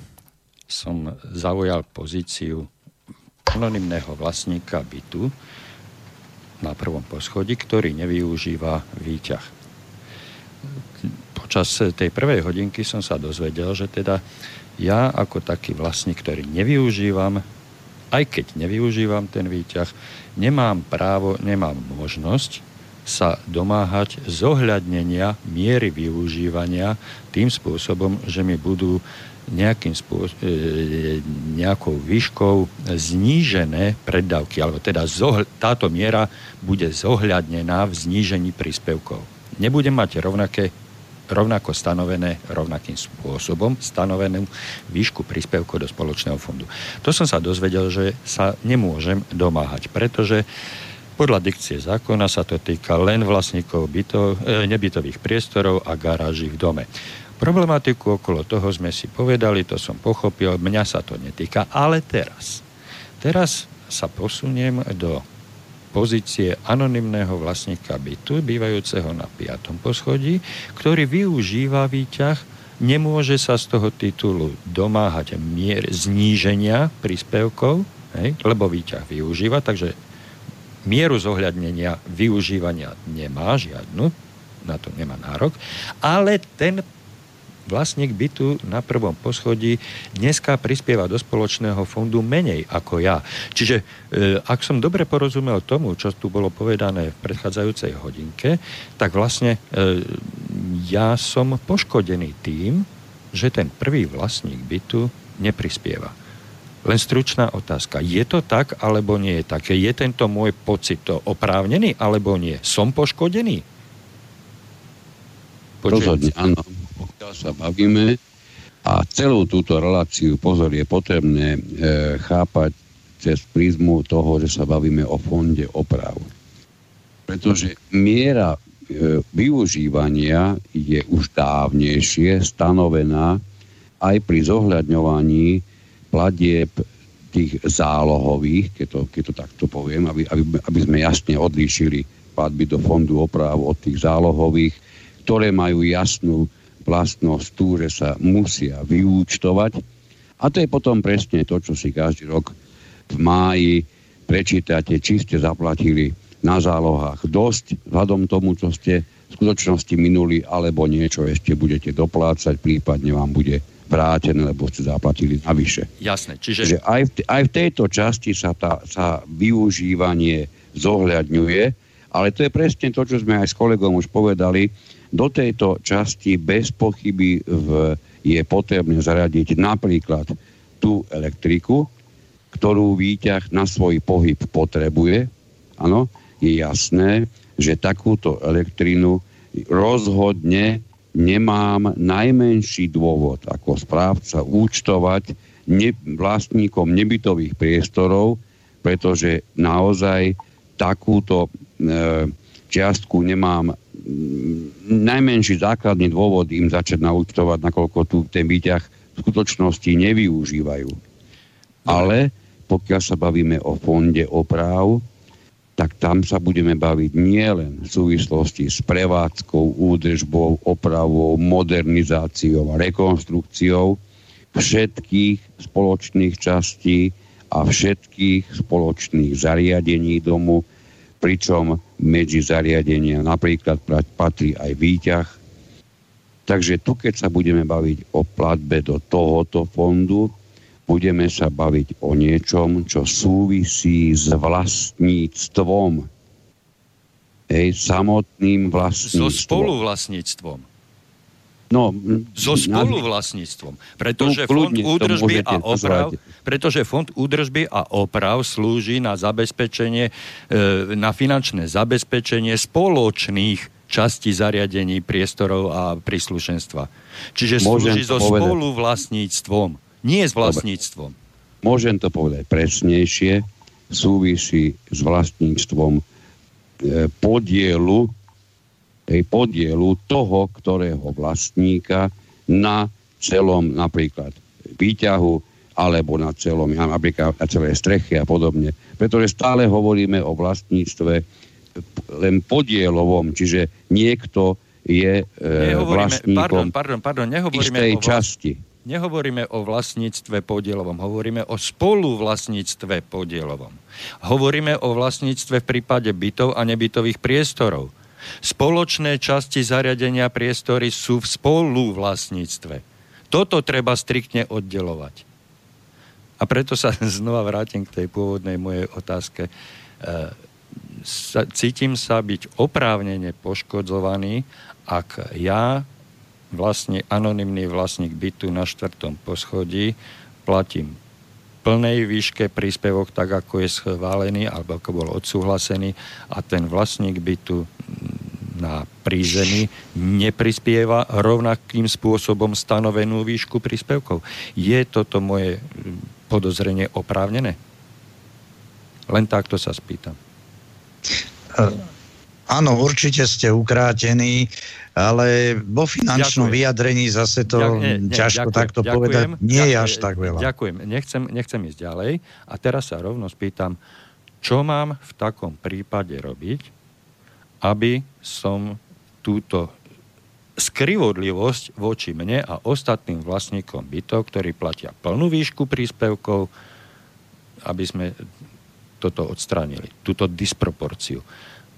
som zaujal pozíciu anonymného vlastníka bytu na prvom poschodí, ktorý nevyužíva výťah. Počas tej prvej hodinky som sa dozvedel, že teda ja ako taký vlastník, ktorý nevyužívam, aj keď nevyužívam ten výťah, nemám právo, nemám možnosť sa domáhať zohľadnenia miery využívania tým spôsobom, že mi budú nejakým spôs- e, nejakou výškou znížené preddavky, alebo teda zohl- táto miera bude zohľadnená v znížení príspevkov. nebudem mať rovnaké rovnako stanovené rovnakým spôsobom stanovenú výšku príspevkov do spoločného fondu. To som sa dozvedel, že sa nemôžem domáhať, pretože podľa dikcie zákona sa to týka len vlastníkov bytov, e, nebytových priestorov a garáží v dome. Problematiku okolo toho sme si povedali, to som pochopil, mňa sa to netýka, ale teraz. Teraz sa posuniem do pozície anonymného vlastníka bytu, bývajúceho na 5. poschodí, ktorý využíva výťah, nemôže sa z toho titulu domáhať mier zníženia príspevkov, hej, lebo výťah využíva, takže mieru zohľadnenia využívania nemá žiadnu, na to nemá nárok, ale ten vlastník bytu na prvom poschodí dneska prispieva do spoločného fondu menej ako ja. Čiže e, ak som dobre porozumel tomu, čo tu bolo povedané v predchádzajúcej hodinke, tak vlastne e, ja som poškodený tým, že ten prvý vlastník bytu neprispieva. Len stručná otázka. Je to tak, alebo nie je také? Je tento môj pocit to oprávnený, alebo nie? Som poškodený? Rozhodne, áno pokiaľ sa bavíme a celú túto reláciu, pozor, je potrebné e, chápať cez prízmu toho, že sa bavíme o fonde oprav. Pretože miera e, využívania je už dávnejšie stanovená aj pri zohľadňovaní platieb tých zálohových, keď to, keď to takto poviem, aby, aby, aby sme jasne odlíšili platby do fondu oprav od tých zálohových, ktoré majú jasnú vlastnosť tú, že sa musia vyúčtovať. A to je potom presne to, čo si každý rok v máji prečítate, či ste zaplatili na zálohách dosť, vzhľadom tomu, čo ste v skutočnosti minuli, alebo niečo ešte budete doplácať, prípadne vám bude vrátené, lebo ste zaplatili navyše. Jasné, čiže... Že aj, v, aj v tejto časti sa, tá, sa využívanie zohľadňuje, ale to je presne to, čo sme aj s kolegom už povedali, do tejto časti bez pochyby v, je potrebné zaradiť napríklad tú elektriku, ktorú výťah na svoj pohyb potrebuje. Áno, je jasné, že takúto elektrínu rozhodne nemám najmenší dôvod ako správca účtovať ne, vlastníkom nebytových priestorov, pretože naozaj takúto e, čiastku nemám najmenší základný dôvod im začať naúčtovať, nakoľko tu ten výťah v skutočnosti nevyužívajú. Ale pokiaľ sa bavíme o fonde oprav, tak tam sa budeme baviť nielen v súvislosti s prevádzkou, údržbou, opravou, modernizáciou a rekonstrukciou všetkých spoločných častí a všetkých spoločných zariadení domu, pričom medzi zariadenia napríklad patrí aj výťah. Takže tu, keď sa budeme baviť o platbe do tohoto fondu, budeme sa baviť o niečom, čo súvisí s vlastníctvom. Hej, samotným vlastníctvom. So spoluvlastníctvom. No, so spoluvlastníctvom. Pretože fond údržby a oprav, pretože fond údržby a oprav slúži na zabezpečenie, e, na finančné zabezpečenie spoločných častí zariadení, priestorov a príslušenstva. Čiže slúži so spoluvlastníctvom, nie s vlastníctvom. Môžem to povedať presnejšie, súvisí s vlastníctvom e, podielu tej podielu toho, ktorého vlastníka na celom napríklad výťahu alebo na celom, napríklad na celej strechy a podobne. Pretože stále hovoríme o vlastníctve len podielovom, čiže niekto je e, vlastníkom pardon, pardon, pardon, istej o časti. Nehovoríme o vlastníctve podielovom, hovoríme o spoluvlastníctve podielovom. Hovoríme o vlastníctve v prípade bytov a nebytových priestorov. Spoločné časti zariadenia priestory sú v spoluvlastníctve. Toto treba striktne oddelovať. A preto sa znova vrátim k tej pôvodnej mojej otázke. E, cítim sa byť oprávnene poškodzovaný, ak ja, vlastne anonymný vlastník bytu na štvrtom poschodí, platím plnej výške príspevok, tak ako je schválený alebo ako bol odsúhlasený a ten vlastník bytu na prízemí neprispieva rovnakým spôsobom stanovenú výšku príspevkov. Je toto moje podozrenie oprávnené? Len takto sa spýtam. Áno, určite ste ukrátení, ale vo finančnom Ďakujem. vyjadrení zase to Ďak- nie, nie, ťažko ďakujem, takto ďakujem, povedať. Nie je ďakujem, až tak veľa. Ďakujem. Nechcem, nechcem ísť ďalej. A teraz sa rovno spýtam, čo mám v takom prípade robiť, aby som túto skrivodlivosť voči mne a ostatným vlastníkom bytov, ktorí platia plnú výšku príspevkov, aby sme toto odstránili, túto disproporciu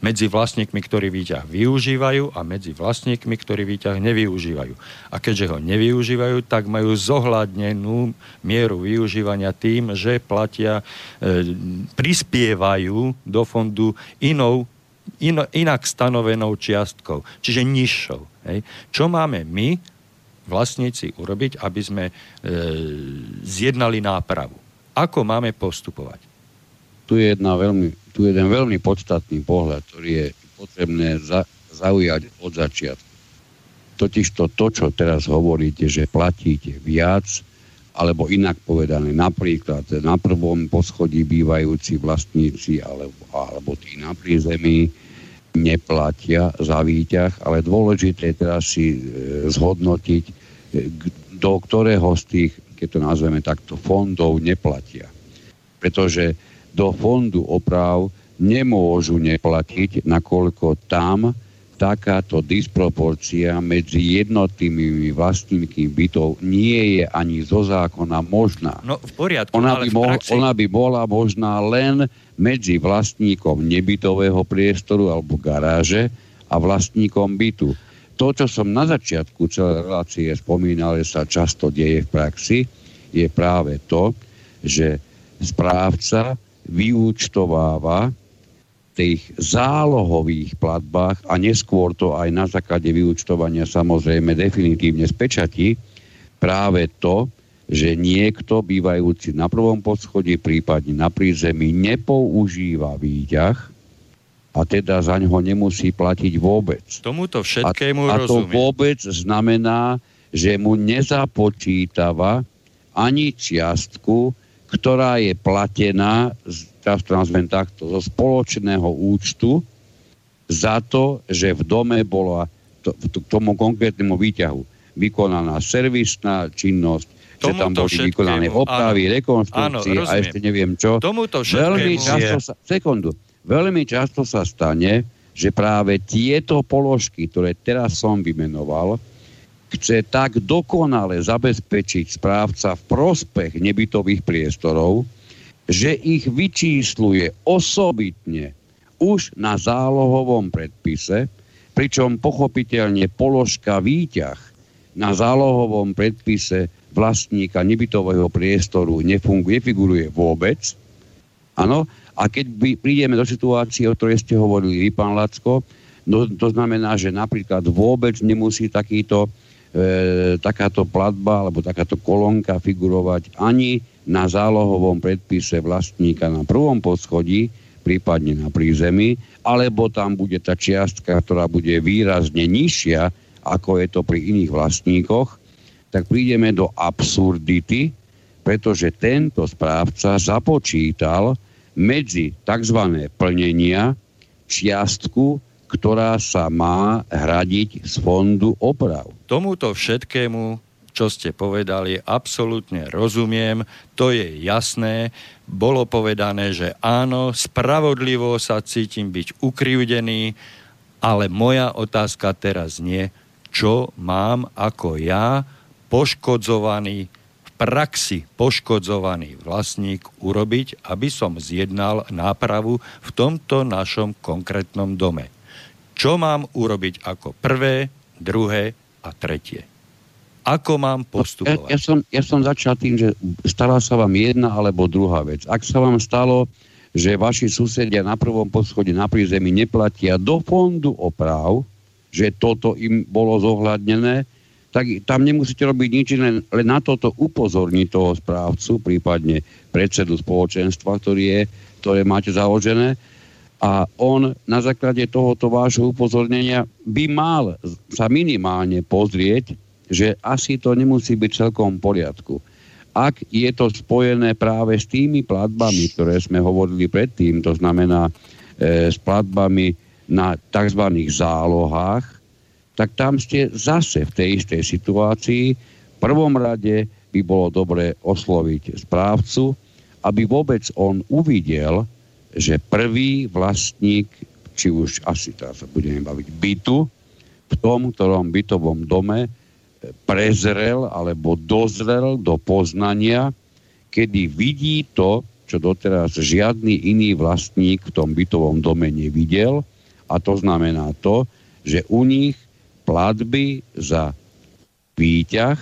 medzi vlastníkmi, ktorí výťah využívajú a medzi vlastníkmi, ktorí výťah nevyužívajú. A keďže ho nevyužívajú, tak majú zohľadnenú mieru využívania tým, že platia, e, prispievajú do fondu inou, ino, inak stanovenou čiastkou, čiže nižšou. Hej. Čo máme my, vlastníci, urobiť, aby sme e, zjednali nápravu? Ako máme postupovať? tu je, jedna veľmi, tu je jeden veľmi podstatný pohľad, ktorý je potrebné za, zaujať od začiatku. Totiž to, čo teraz hovoríte, že platíte viac, alebo inak povedané, napríklad na prvom poschodí bývajúci vlastníci alebo, alebo tí na prízemí neplatia za výťah, ale dôležité je teraz si e, zhodnotiť, e, do ktorého z tých, keď to nazveme takto, fondov neplatia. Pretože do fondu oprav nemôžu neplatiť, nakoľko tam takáto disproporcia medzi jednotými vlastníkmi bytov nie je ani zo zákona možná. No v poriadku, Ona by, v mohla, praxi... ona by bola možná len medzi vlastníkom nebytového priestoru alebo garáže a vlastníkom bytu. To, čo som na začiatku celej relácie spomínal, že sa často deje v praxi, je práve to, že správca vyúčtováva tých zálohových platbách a neskôr to aj na základe vyúčtovania samozrejme definitívne spečatí práve to, že niekto bývajúci na prvom poschodí, prípadne na prízemí, nepoužíva výťah a teda za ňo nemusí platiť vôbec. Tomuto A, všetkému a to rozumiem. vôbec znamená, že mu nezapočítava ani čiastku, ktorá je platená, teraz to nazvem takto, zo spoločného účtu za to, že v dome bola to, k tomu konkrétnemu výťahu vykonaná servisná činnosť, že tam boli vykonané všetkému, opravy, áno. rekonštrukcie Áno, a ešte neviem čo. Tomuto Veľmi často sa, sekundu, veľmi často sa stane, že práve tieto položky, ktoré teraz som vymenoval, chce tak dokonale zabezpečiť správca v prospech nebytových priestorov, že ich vyčísluje osobitne už na zálohovom predpise, pričom pochopiteľne položka výťah na zálohovom predpise vlastníka nebytového priestoru nefunguje, nefiguruje vôbec. Áno, a keď by prídeme do situácie, o ktorej ste hovorili vy, pán Lacko, no, to znamená, že napríklad vôbec nemusí takýto, e, takáto platba alebo takáto kolónka figurovať ani na zálohovom predpise vlastníka na prvom poschodí, prípadne na prízemí, alebo tam bude tá čiastka, ktorá bude výrazne nižšia, ako je to pri iných vlastníkoch, tak prídeme do absurdity, pretože tento správca započítal medzi tzv. plnenia čiastku, ktorá sa má hradiť z fondu oprav. Tomuto všetkému, čo ste povedali, absolútne rozumiem, to je jasné. Bolo povedané, že áno, spravodlivo sa cítim byť ukrivdený, ale moja otázka teraz nie, čo mám ako ja, poškodzovaný, praxi poškodzovaný vlastník urobiť, aby som zjednal nápravu v tomto našom konkrétnom dome. Čo mám urobiť ako prvé, druhé a tretie? Ako mám Ja, postupovať? ja, som, ja som začal tým, že stala sa vám jedna alebo druhá vec. Ak sa vám stalo, že vaši susedia na prvom poschode na prízemí neplatia do fondu oprav, že toto im bolo zohľadnené, tak tam nemusíte robiť nič iné, len na toto upozorniť toho správcu, prípadne predsedu spoločenstva, ktorý je, ktoré máte založené, A on na základe tohoto vášho upozornenia by mal sa minimálne pozrieť, že asi to nemusí byť celkom v poriadku. Ak je to spojené práve s tými platbami, ktoré sme hovorili predtým, to znamená e, s platbami na tzv. zálohách, tak tam ste zase v tej istej situácii. V prvom rade by bolo dobre osloviť správcu, aby vôbec on uvidel, že prvý vlastník, či už asi teraz sa budeme baviť, bytu, v tom, ktorom bytovom dome prezrel alebo dozrel do poznania, kedy vidí to, čo doteraz žiadny iný vlastník v tom bytovom dome nevidel, a to znamená to, že u nich platby za výťah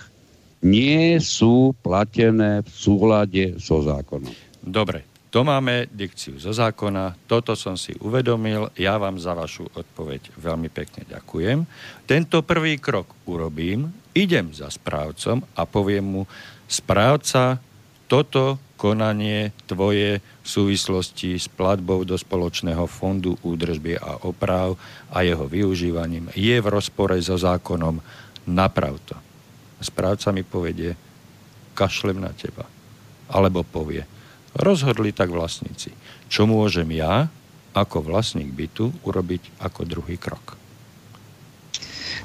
nie sú platené v súlade so zákonom. Dobre, to máme dikciu zo zákona, toto som si uvedomil, ja vám za vašu odpoveď veľmi pekne ďakujem. Tento prvý krok urobím, idem za správcom a poviem mu, správca, toto konanie tvoje v súvislosti s platbou do spoločného fondu údržby a oprav a jeho využívaním je v rozpore so zákonom, naprav to. Správca mi povedie, kašlem na teba. Alebo povie, Rozhodli tak vlastníci. Čo môžem ja, ako vlastník bytu, urobiť ako druhý krok?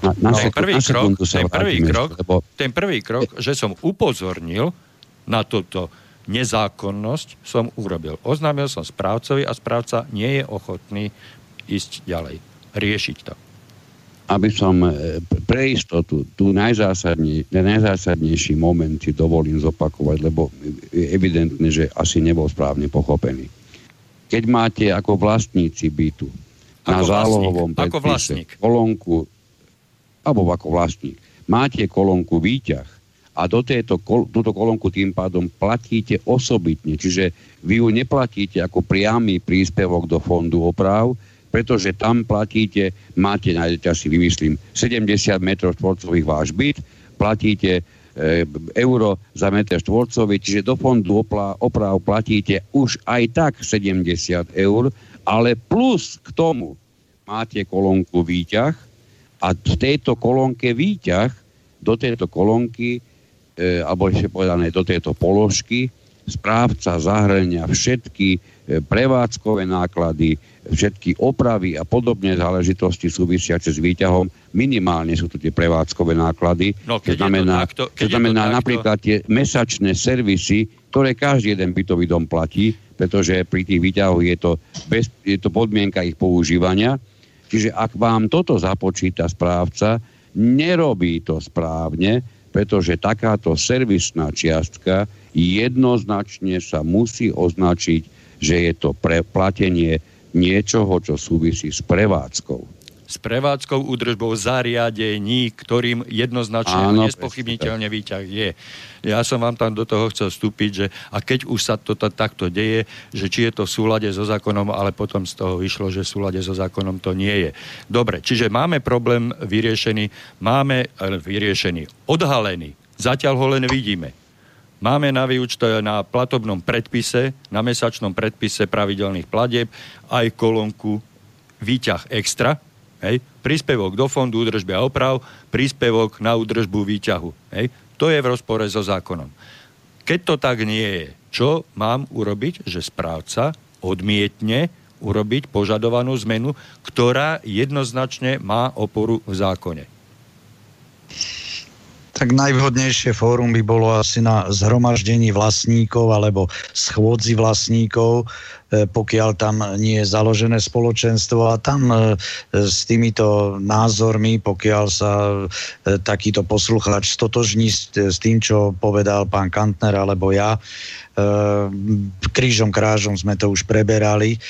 Na, na ten prvý, krok, ten, prvý krok, lebo... ten prvý krok, že som upozornil na túto nezákonnosť, som urobil. Oznámil som správcovi a správca nie je ochotný ísť ďalej, riešiť to aby som e, pre istotu tu najzásadne, najzásadnejší moment si dovolím zopakovať, lebo je evidentné, že asi nebol správne pochopený. Keď máte ako vlastníci bytu na ako zálohovom vlastník, ako vlastník. kolónku, alebo ako vlastník, máte kolónku výťah a do tejto, túto kolónku tým pádom platíte osobitne, čiže vy ju neplatíte ako priamy príspevok do fondu oprav, pretože tam platíte, máte, nájdete asi vymyslím, 70 m štvorcových váš byt, platíte e, euro za meter štvorcový, čiže do fondu oprav platíte už aj tak 70 eur, ale plus k tomu máte kolónku výťah a v tejto kolónke výťah, do tejto kolónky, e, alebo ešte povedané do tejto položky, správca zahrania všetky e, prevádzkové náklady, všetky opravy a podobné záležitosti súvisiace s výťahom. Minimálne sú to tie prevádzkové náklady. No, to znamená, to takto, to znamená to napríklad tie mesačné servisy, ktoré každý jeden bytový dom platí, pretože pri tých výťahoch je to, bez, je to podmienka ich používania. Čiže ak vám toto započíta správca, nerobí to správne, pretože takáto servisná čiastka jednoznačne sa musí označiť, že je to preplatenie niečoho, čo súvisí s prevádzkou s prevádzkou údržbou zariadení, ktorým jednoznačne Áno, nespochybniteľne výťah je. Ja som vám tam do toho chcel vstúpiť, že a keď už sa to takto deje, že či je to v súlade so zákonom, ale potom z toho vyšlo, že v súlade so zákonom to nie je. Dobre, čiže máme problém vyriešený, máme vyriešený, odhalený, zatiaľ ho len vidíme. Máme na výučto na platobnom predpise, na mesačnom predpise pravidelných pladeb aj kolónku výťah extra, hej, príspevok do fondu údržby a oprav, príspevok na údržbu výťahu. Hej. To je v rozpore so zákonom. Keď to tak nie je, čo mám urobiť, že správca odmietne urobiť požadovanú zmenu, ktorá jednoznačne má oporu v zákone tak najvhodnejšie fórum by bolo asi na zhromaždení vlastníkov alebo schôdzi vlastníkov, e, pokiaľ tam nie je založené spoločenstvo. A tam e, s týmito názormi, pokiaľ sa e, takýto poslucháč stotožní s tým, čo povedal pán Kantner alebo ja, krížom krážom sme to už preberali,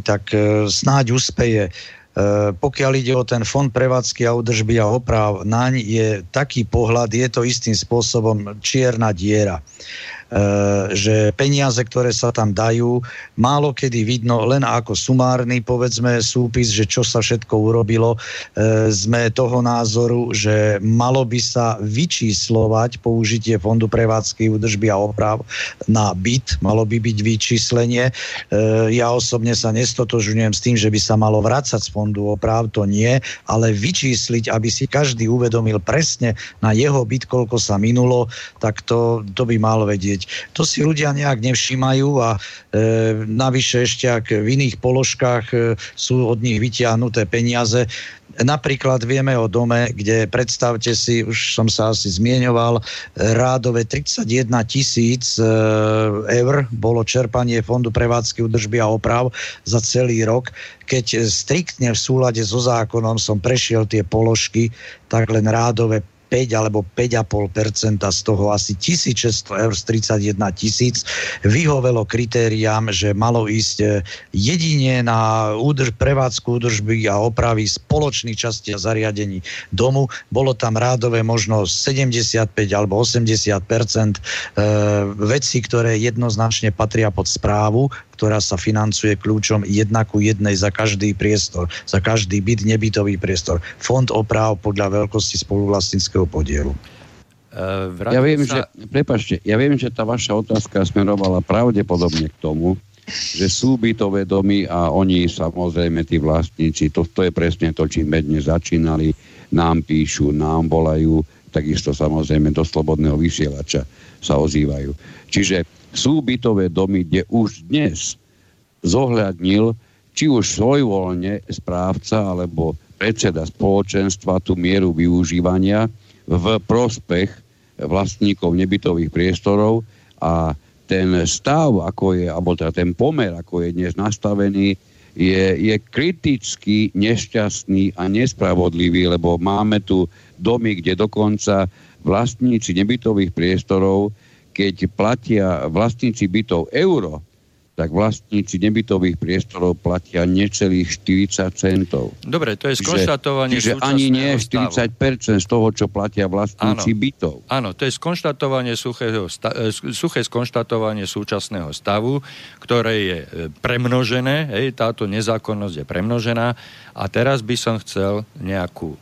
tak snáď uspeje pokiaľ ide o ten fond prevádzky a údržby a oprav, naň je taký pohľad, je to istým spôsobom čierna diera. Že peniaze, ktoré sa tam dajú, málo kedy vidno len ako sumárny, povedzme, súpis, že čo sa všetko urobilo. E, sme toho názoru, že malo by sa vyčíslovať použitie Fondu prevádzky, údržby a oprav na byt, malo by byť vyčíslenie. E, ja osobne sa nestotožňujem s tým, že by sa malo vrácať z Fondu oprav, to nie, ale vyčísliť, aby si každý uvedomil presne na jeho byt, koľko sa minulo, tak to, to by mal vedieť. To si ľudia nejak nevšímajú a e, navyše ešte ak v iných položkách e, sú od nich vytiahnuté peniaze. Napríklad vieme o dome, kde predstavte si, už som sa asi zmieňoval, rádové 31 tisíc e, eur bolo čerpanie Fondu prevádzky údržby a oprav za celý rok. Keď striktne v súlade so zákonom som prešiel tie položky, tak len rádové 5 alebo 5,5% z toho asi 1600 eur z 31 tisíc vyhovelo kritériám, že malo ísť e, jedine na údrž, prevádzku údržby a opravy spoločných častí a zariadení domu. Bolo tam rádové možno 75 alebo 80 e, veci, ktoré jednoznačne patria pod správu, ktorá sa financuje kľúčom jedna ku jednej za každý priestor, za každý byt, nebytový priestor. Fond oprav podľa veľkosti spoluvlastníckého podielu. Uh, ja viem, sa... že, prepačte, ja viem, že tá vaša otázka smerovala pravdepodobne k tomu, že sú bytové domy a oni samozrejme, tí vlastníci, to, to je presne to, čím dnes začínali, nám píšu, nám volajú, takisto samozrejme do slobodného vysielača sa ozývajú. Čiže sú bytové domy, kde už dnes zohľadnil či už svojvoľne správca alebo predseda spoločenstva tú mieru využívania v prospech vlastníkov nebytových priestorov a ten stav, ako je, alebo teda ten pomer, ako je dnes nastavený, je, je kriticky nešťastný a nespravodlivý, lebo máme tu domy, kde dokonca vlastníci nebytových priestorov keď platia vlastníci bytov euro, tak vlastníci nebytových priestorov platia necelých 40 centov. Dobre, to je skonštatovanie čiže, čiže ani nie 40% z toho, čo platia vlastníci áno, bytov. Áno, to je skonštatovanie suchého, e, suché skonštatovanie súčasného stavu, ktoré je e, premnožené, hej, táto nezákonnosť je premnožená a teraz by som chcel nejakú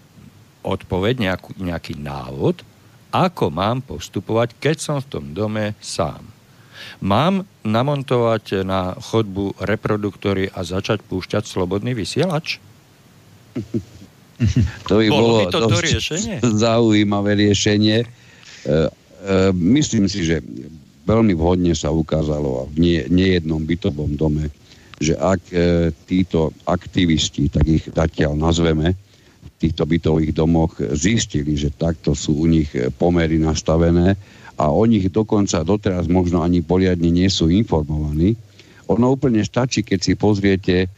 odpoveď, nejakú, nejaký návod, ako mám postupovať, keď som v tom dome sám. Mám namontovať na chodbu reproduktory a začať púšťať slobodný vysielač? To by bolo, bolo by to, to riešenie? zaujímavé riešenie. E, e, myslím si, že veľmi vhodne sa ukázalo v nie, nejednom bytovom dome, že ak e, títo aktivisti, tak ich zatiaľ nazveme, týchto bytových domoch zistili, že takto sú u nich pomery nastavené a o nich dokonca doteraz možno ani poriadne nie sú informovaní. Ono úplne stačí, keď si pozriete, e,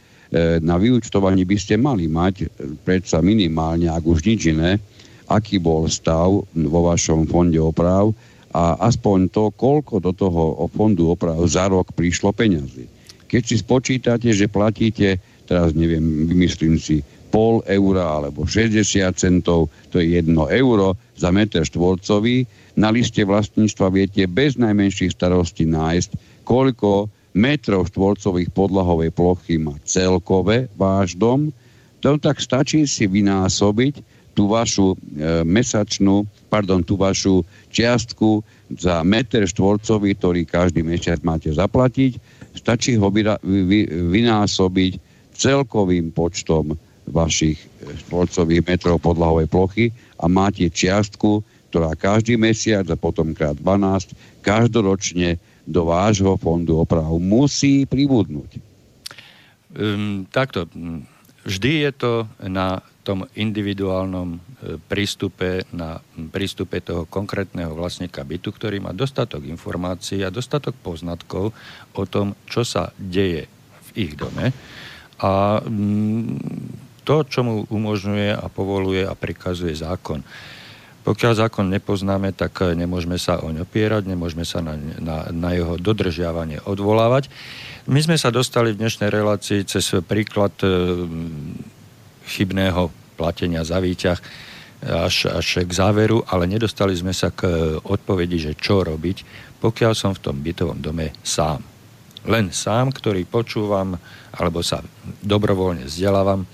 na vyučtovaní by ste mali mať e, predsa minimálne, ak už nič iné, aký bol stav vo vašom fonde oprav a aspoň to, koľko do toho fondu oprav za rok prišlo peňazí. Keď si spočítate, že platíte, teraz neviem, vymyslím si, pol eura alebo 60 centov, to je 1 euro za meter štvorcový. Na liste vlastníctva viete bez najmenších starostí nájsť, koľko metrov štvorcových podlahovej plochy má celkové váš dom. To tak stačí si vynásobiť tú vašu e, mesačnú, pardon, tú vašu čiastku za meter štvorcový, ktorý každý mesiac máte zaplatiť. Stačí ho vy, vy, vynásobiť celkovým počtom vašich štvorcových metrov podlahovej plochy a máte čiastku, ktorá každý mesiac a potom krát 12 každoročne do vášho fondu oprav musí pribudnúť. Um, takto, vždy je to na tom individuálnom e, prístupe, na prístupe toho konkrétneho vlastníka bytu, ktorý má dostatok informácií a dostatok poznatkov o tom, čo sa deje v ich dome. A to, čo mu umožňuje a povoluje a prikazuje zákon. Pokiaľ zákon nepoznáme, tak nemôžeme sa oň opierať, nemôžeme sa na, na, na jeho dodržiavanie odvolávať. My sme sa dostali v dnešnej relácii cez príklad e, chybného platenia za výťah. až, až k záveru, ale nedostali sme sa k odpovedi, že čo robiť, pokiaľ som v tom bytovom dome sám. Len sám, ktorý počúvam alebo sa dobrovoľne vzdelávam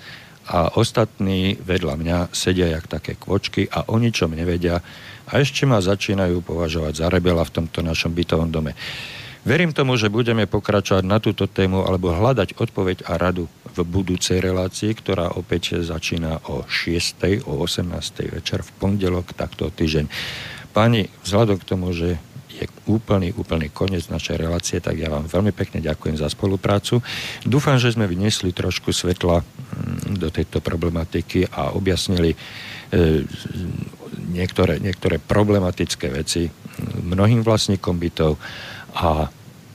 a ostatní vedľa mňa sedia jak také kvočky a o ničom nevedia a ešte ma začínajú považovať za rebela v tomto našom bytovom dome. Verím tomu, že budeme pokračovať na túto tému alebo hľadať odpoveď a radu v budúcej relácii, ktorá opäť začína o 6. o 18. večer v pondelok, takto týždeň. Páni, vzhľadom k tomu, že je úplný, úplný koniec našej relácie, tak ja vám veľmi pekne ďakujem za spoluprácu. Dúfam, že sme vyniesli trošku svetla mm, do tejto problematiky a objasnili e, niektoré, niektoré problematické veci mnohým vlastníkom bytov a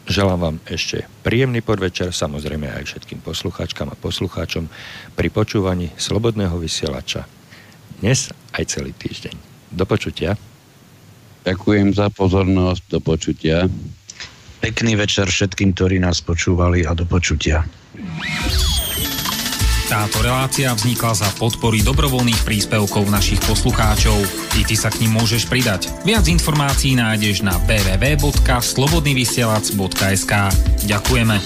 želám vám ešte príjemný podvečer, samozrejme aj všetkým poslucháčkam a poslucháčom pri počúvaní Slobodného vysielača. Dnes aj celý týždeň. Do počutia. Ďakujem za pozornosť, do počutia. Pekný večer všetkým, ktorí nás počúvali a do počutia. Táto relácia vznikla za podpory dobrovoľných príspevkov našich poslucháčov. I ty sa k ním môžeš pridať. Viac informácií nájdeš na www.slobodnyvysielac.sk Ďakujeme.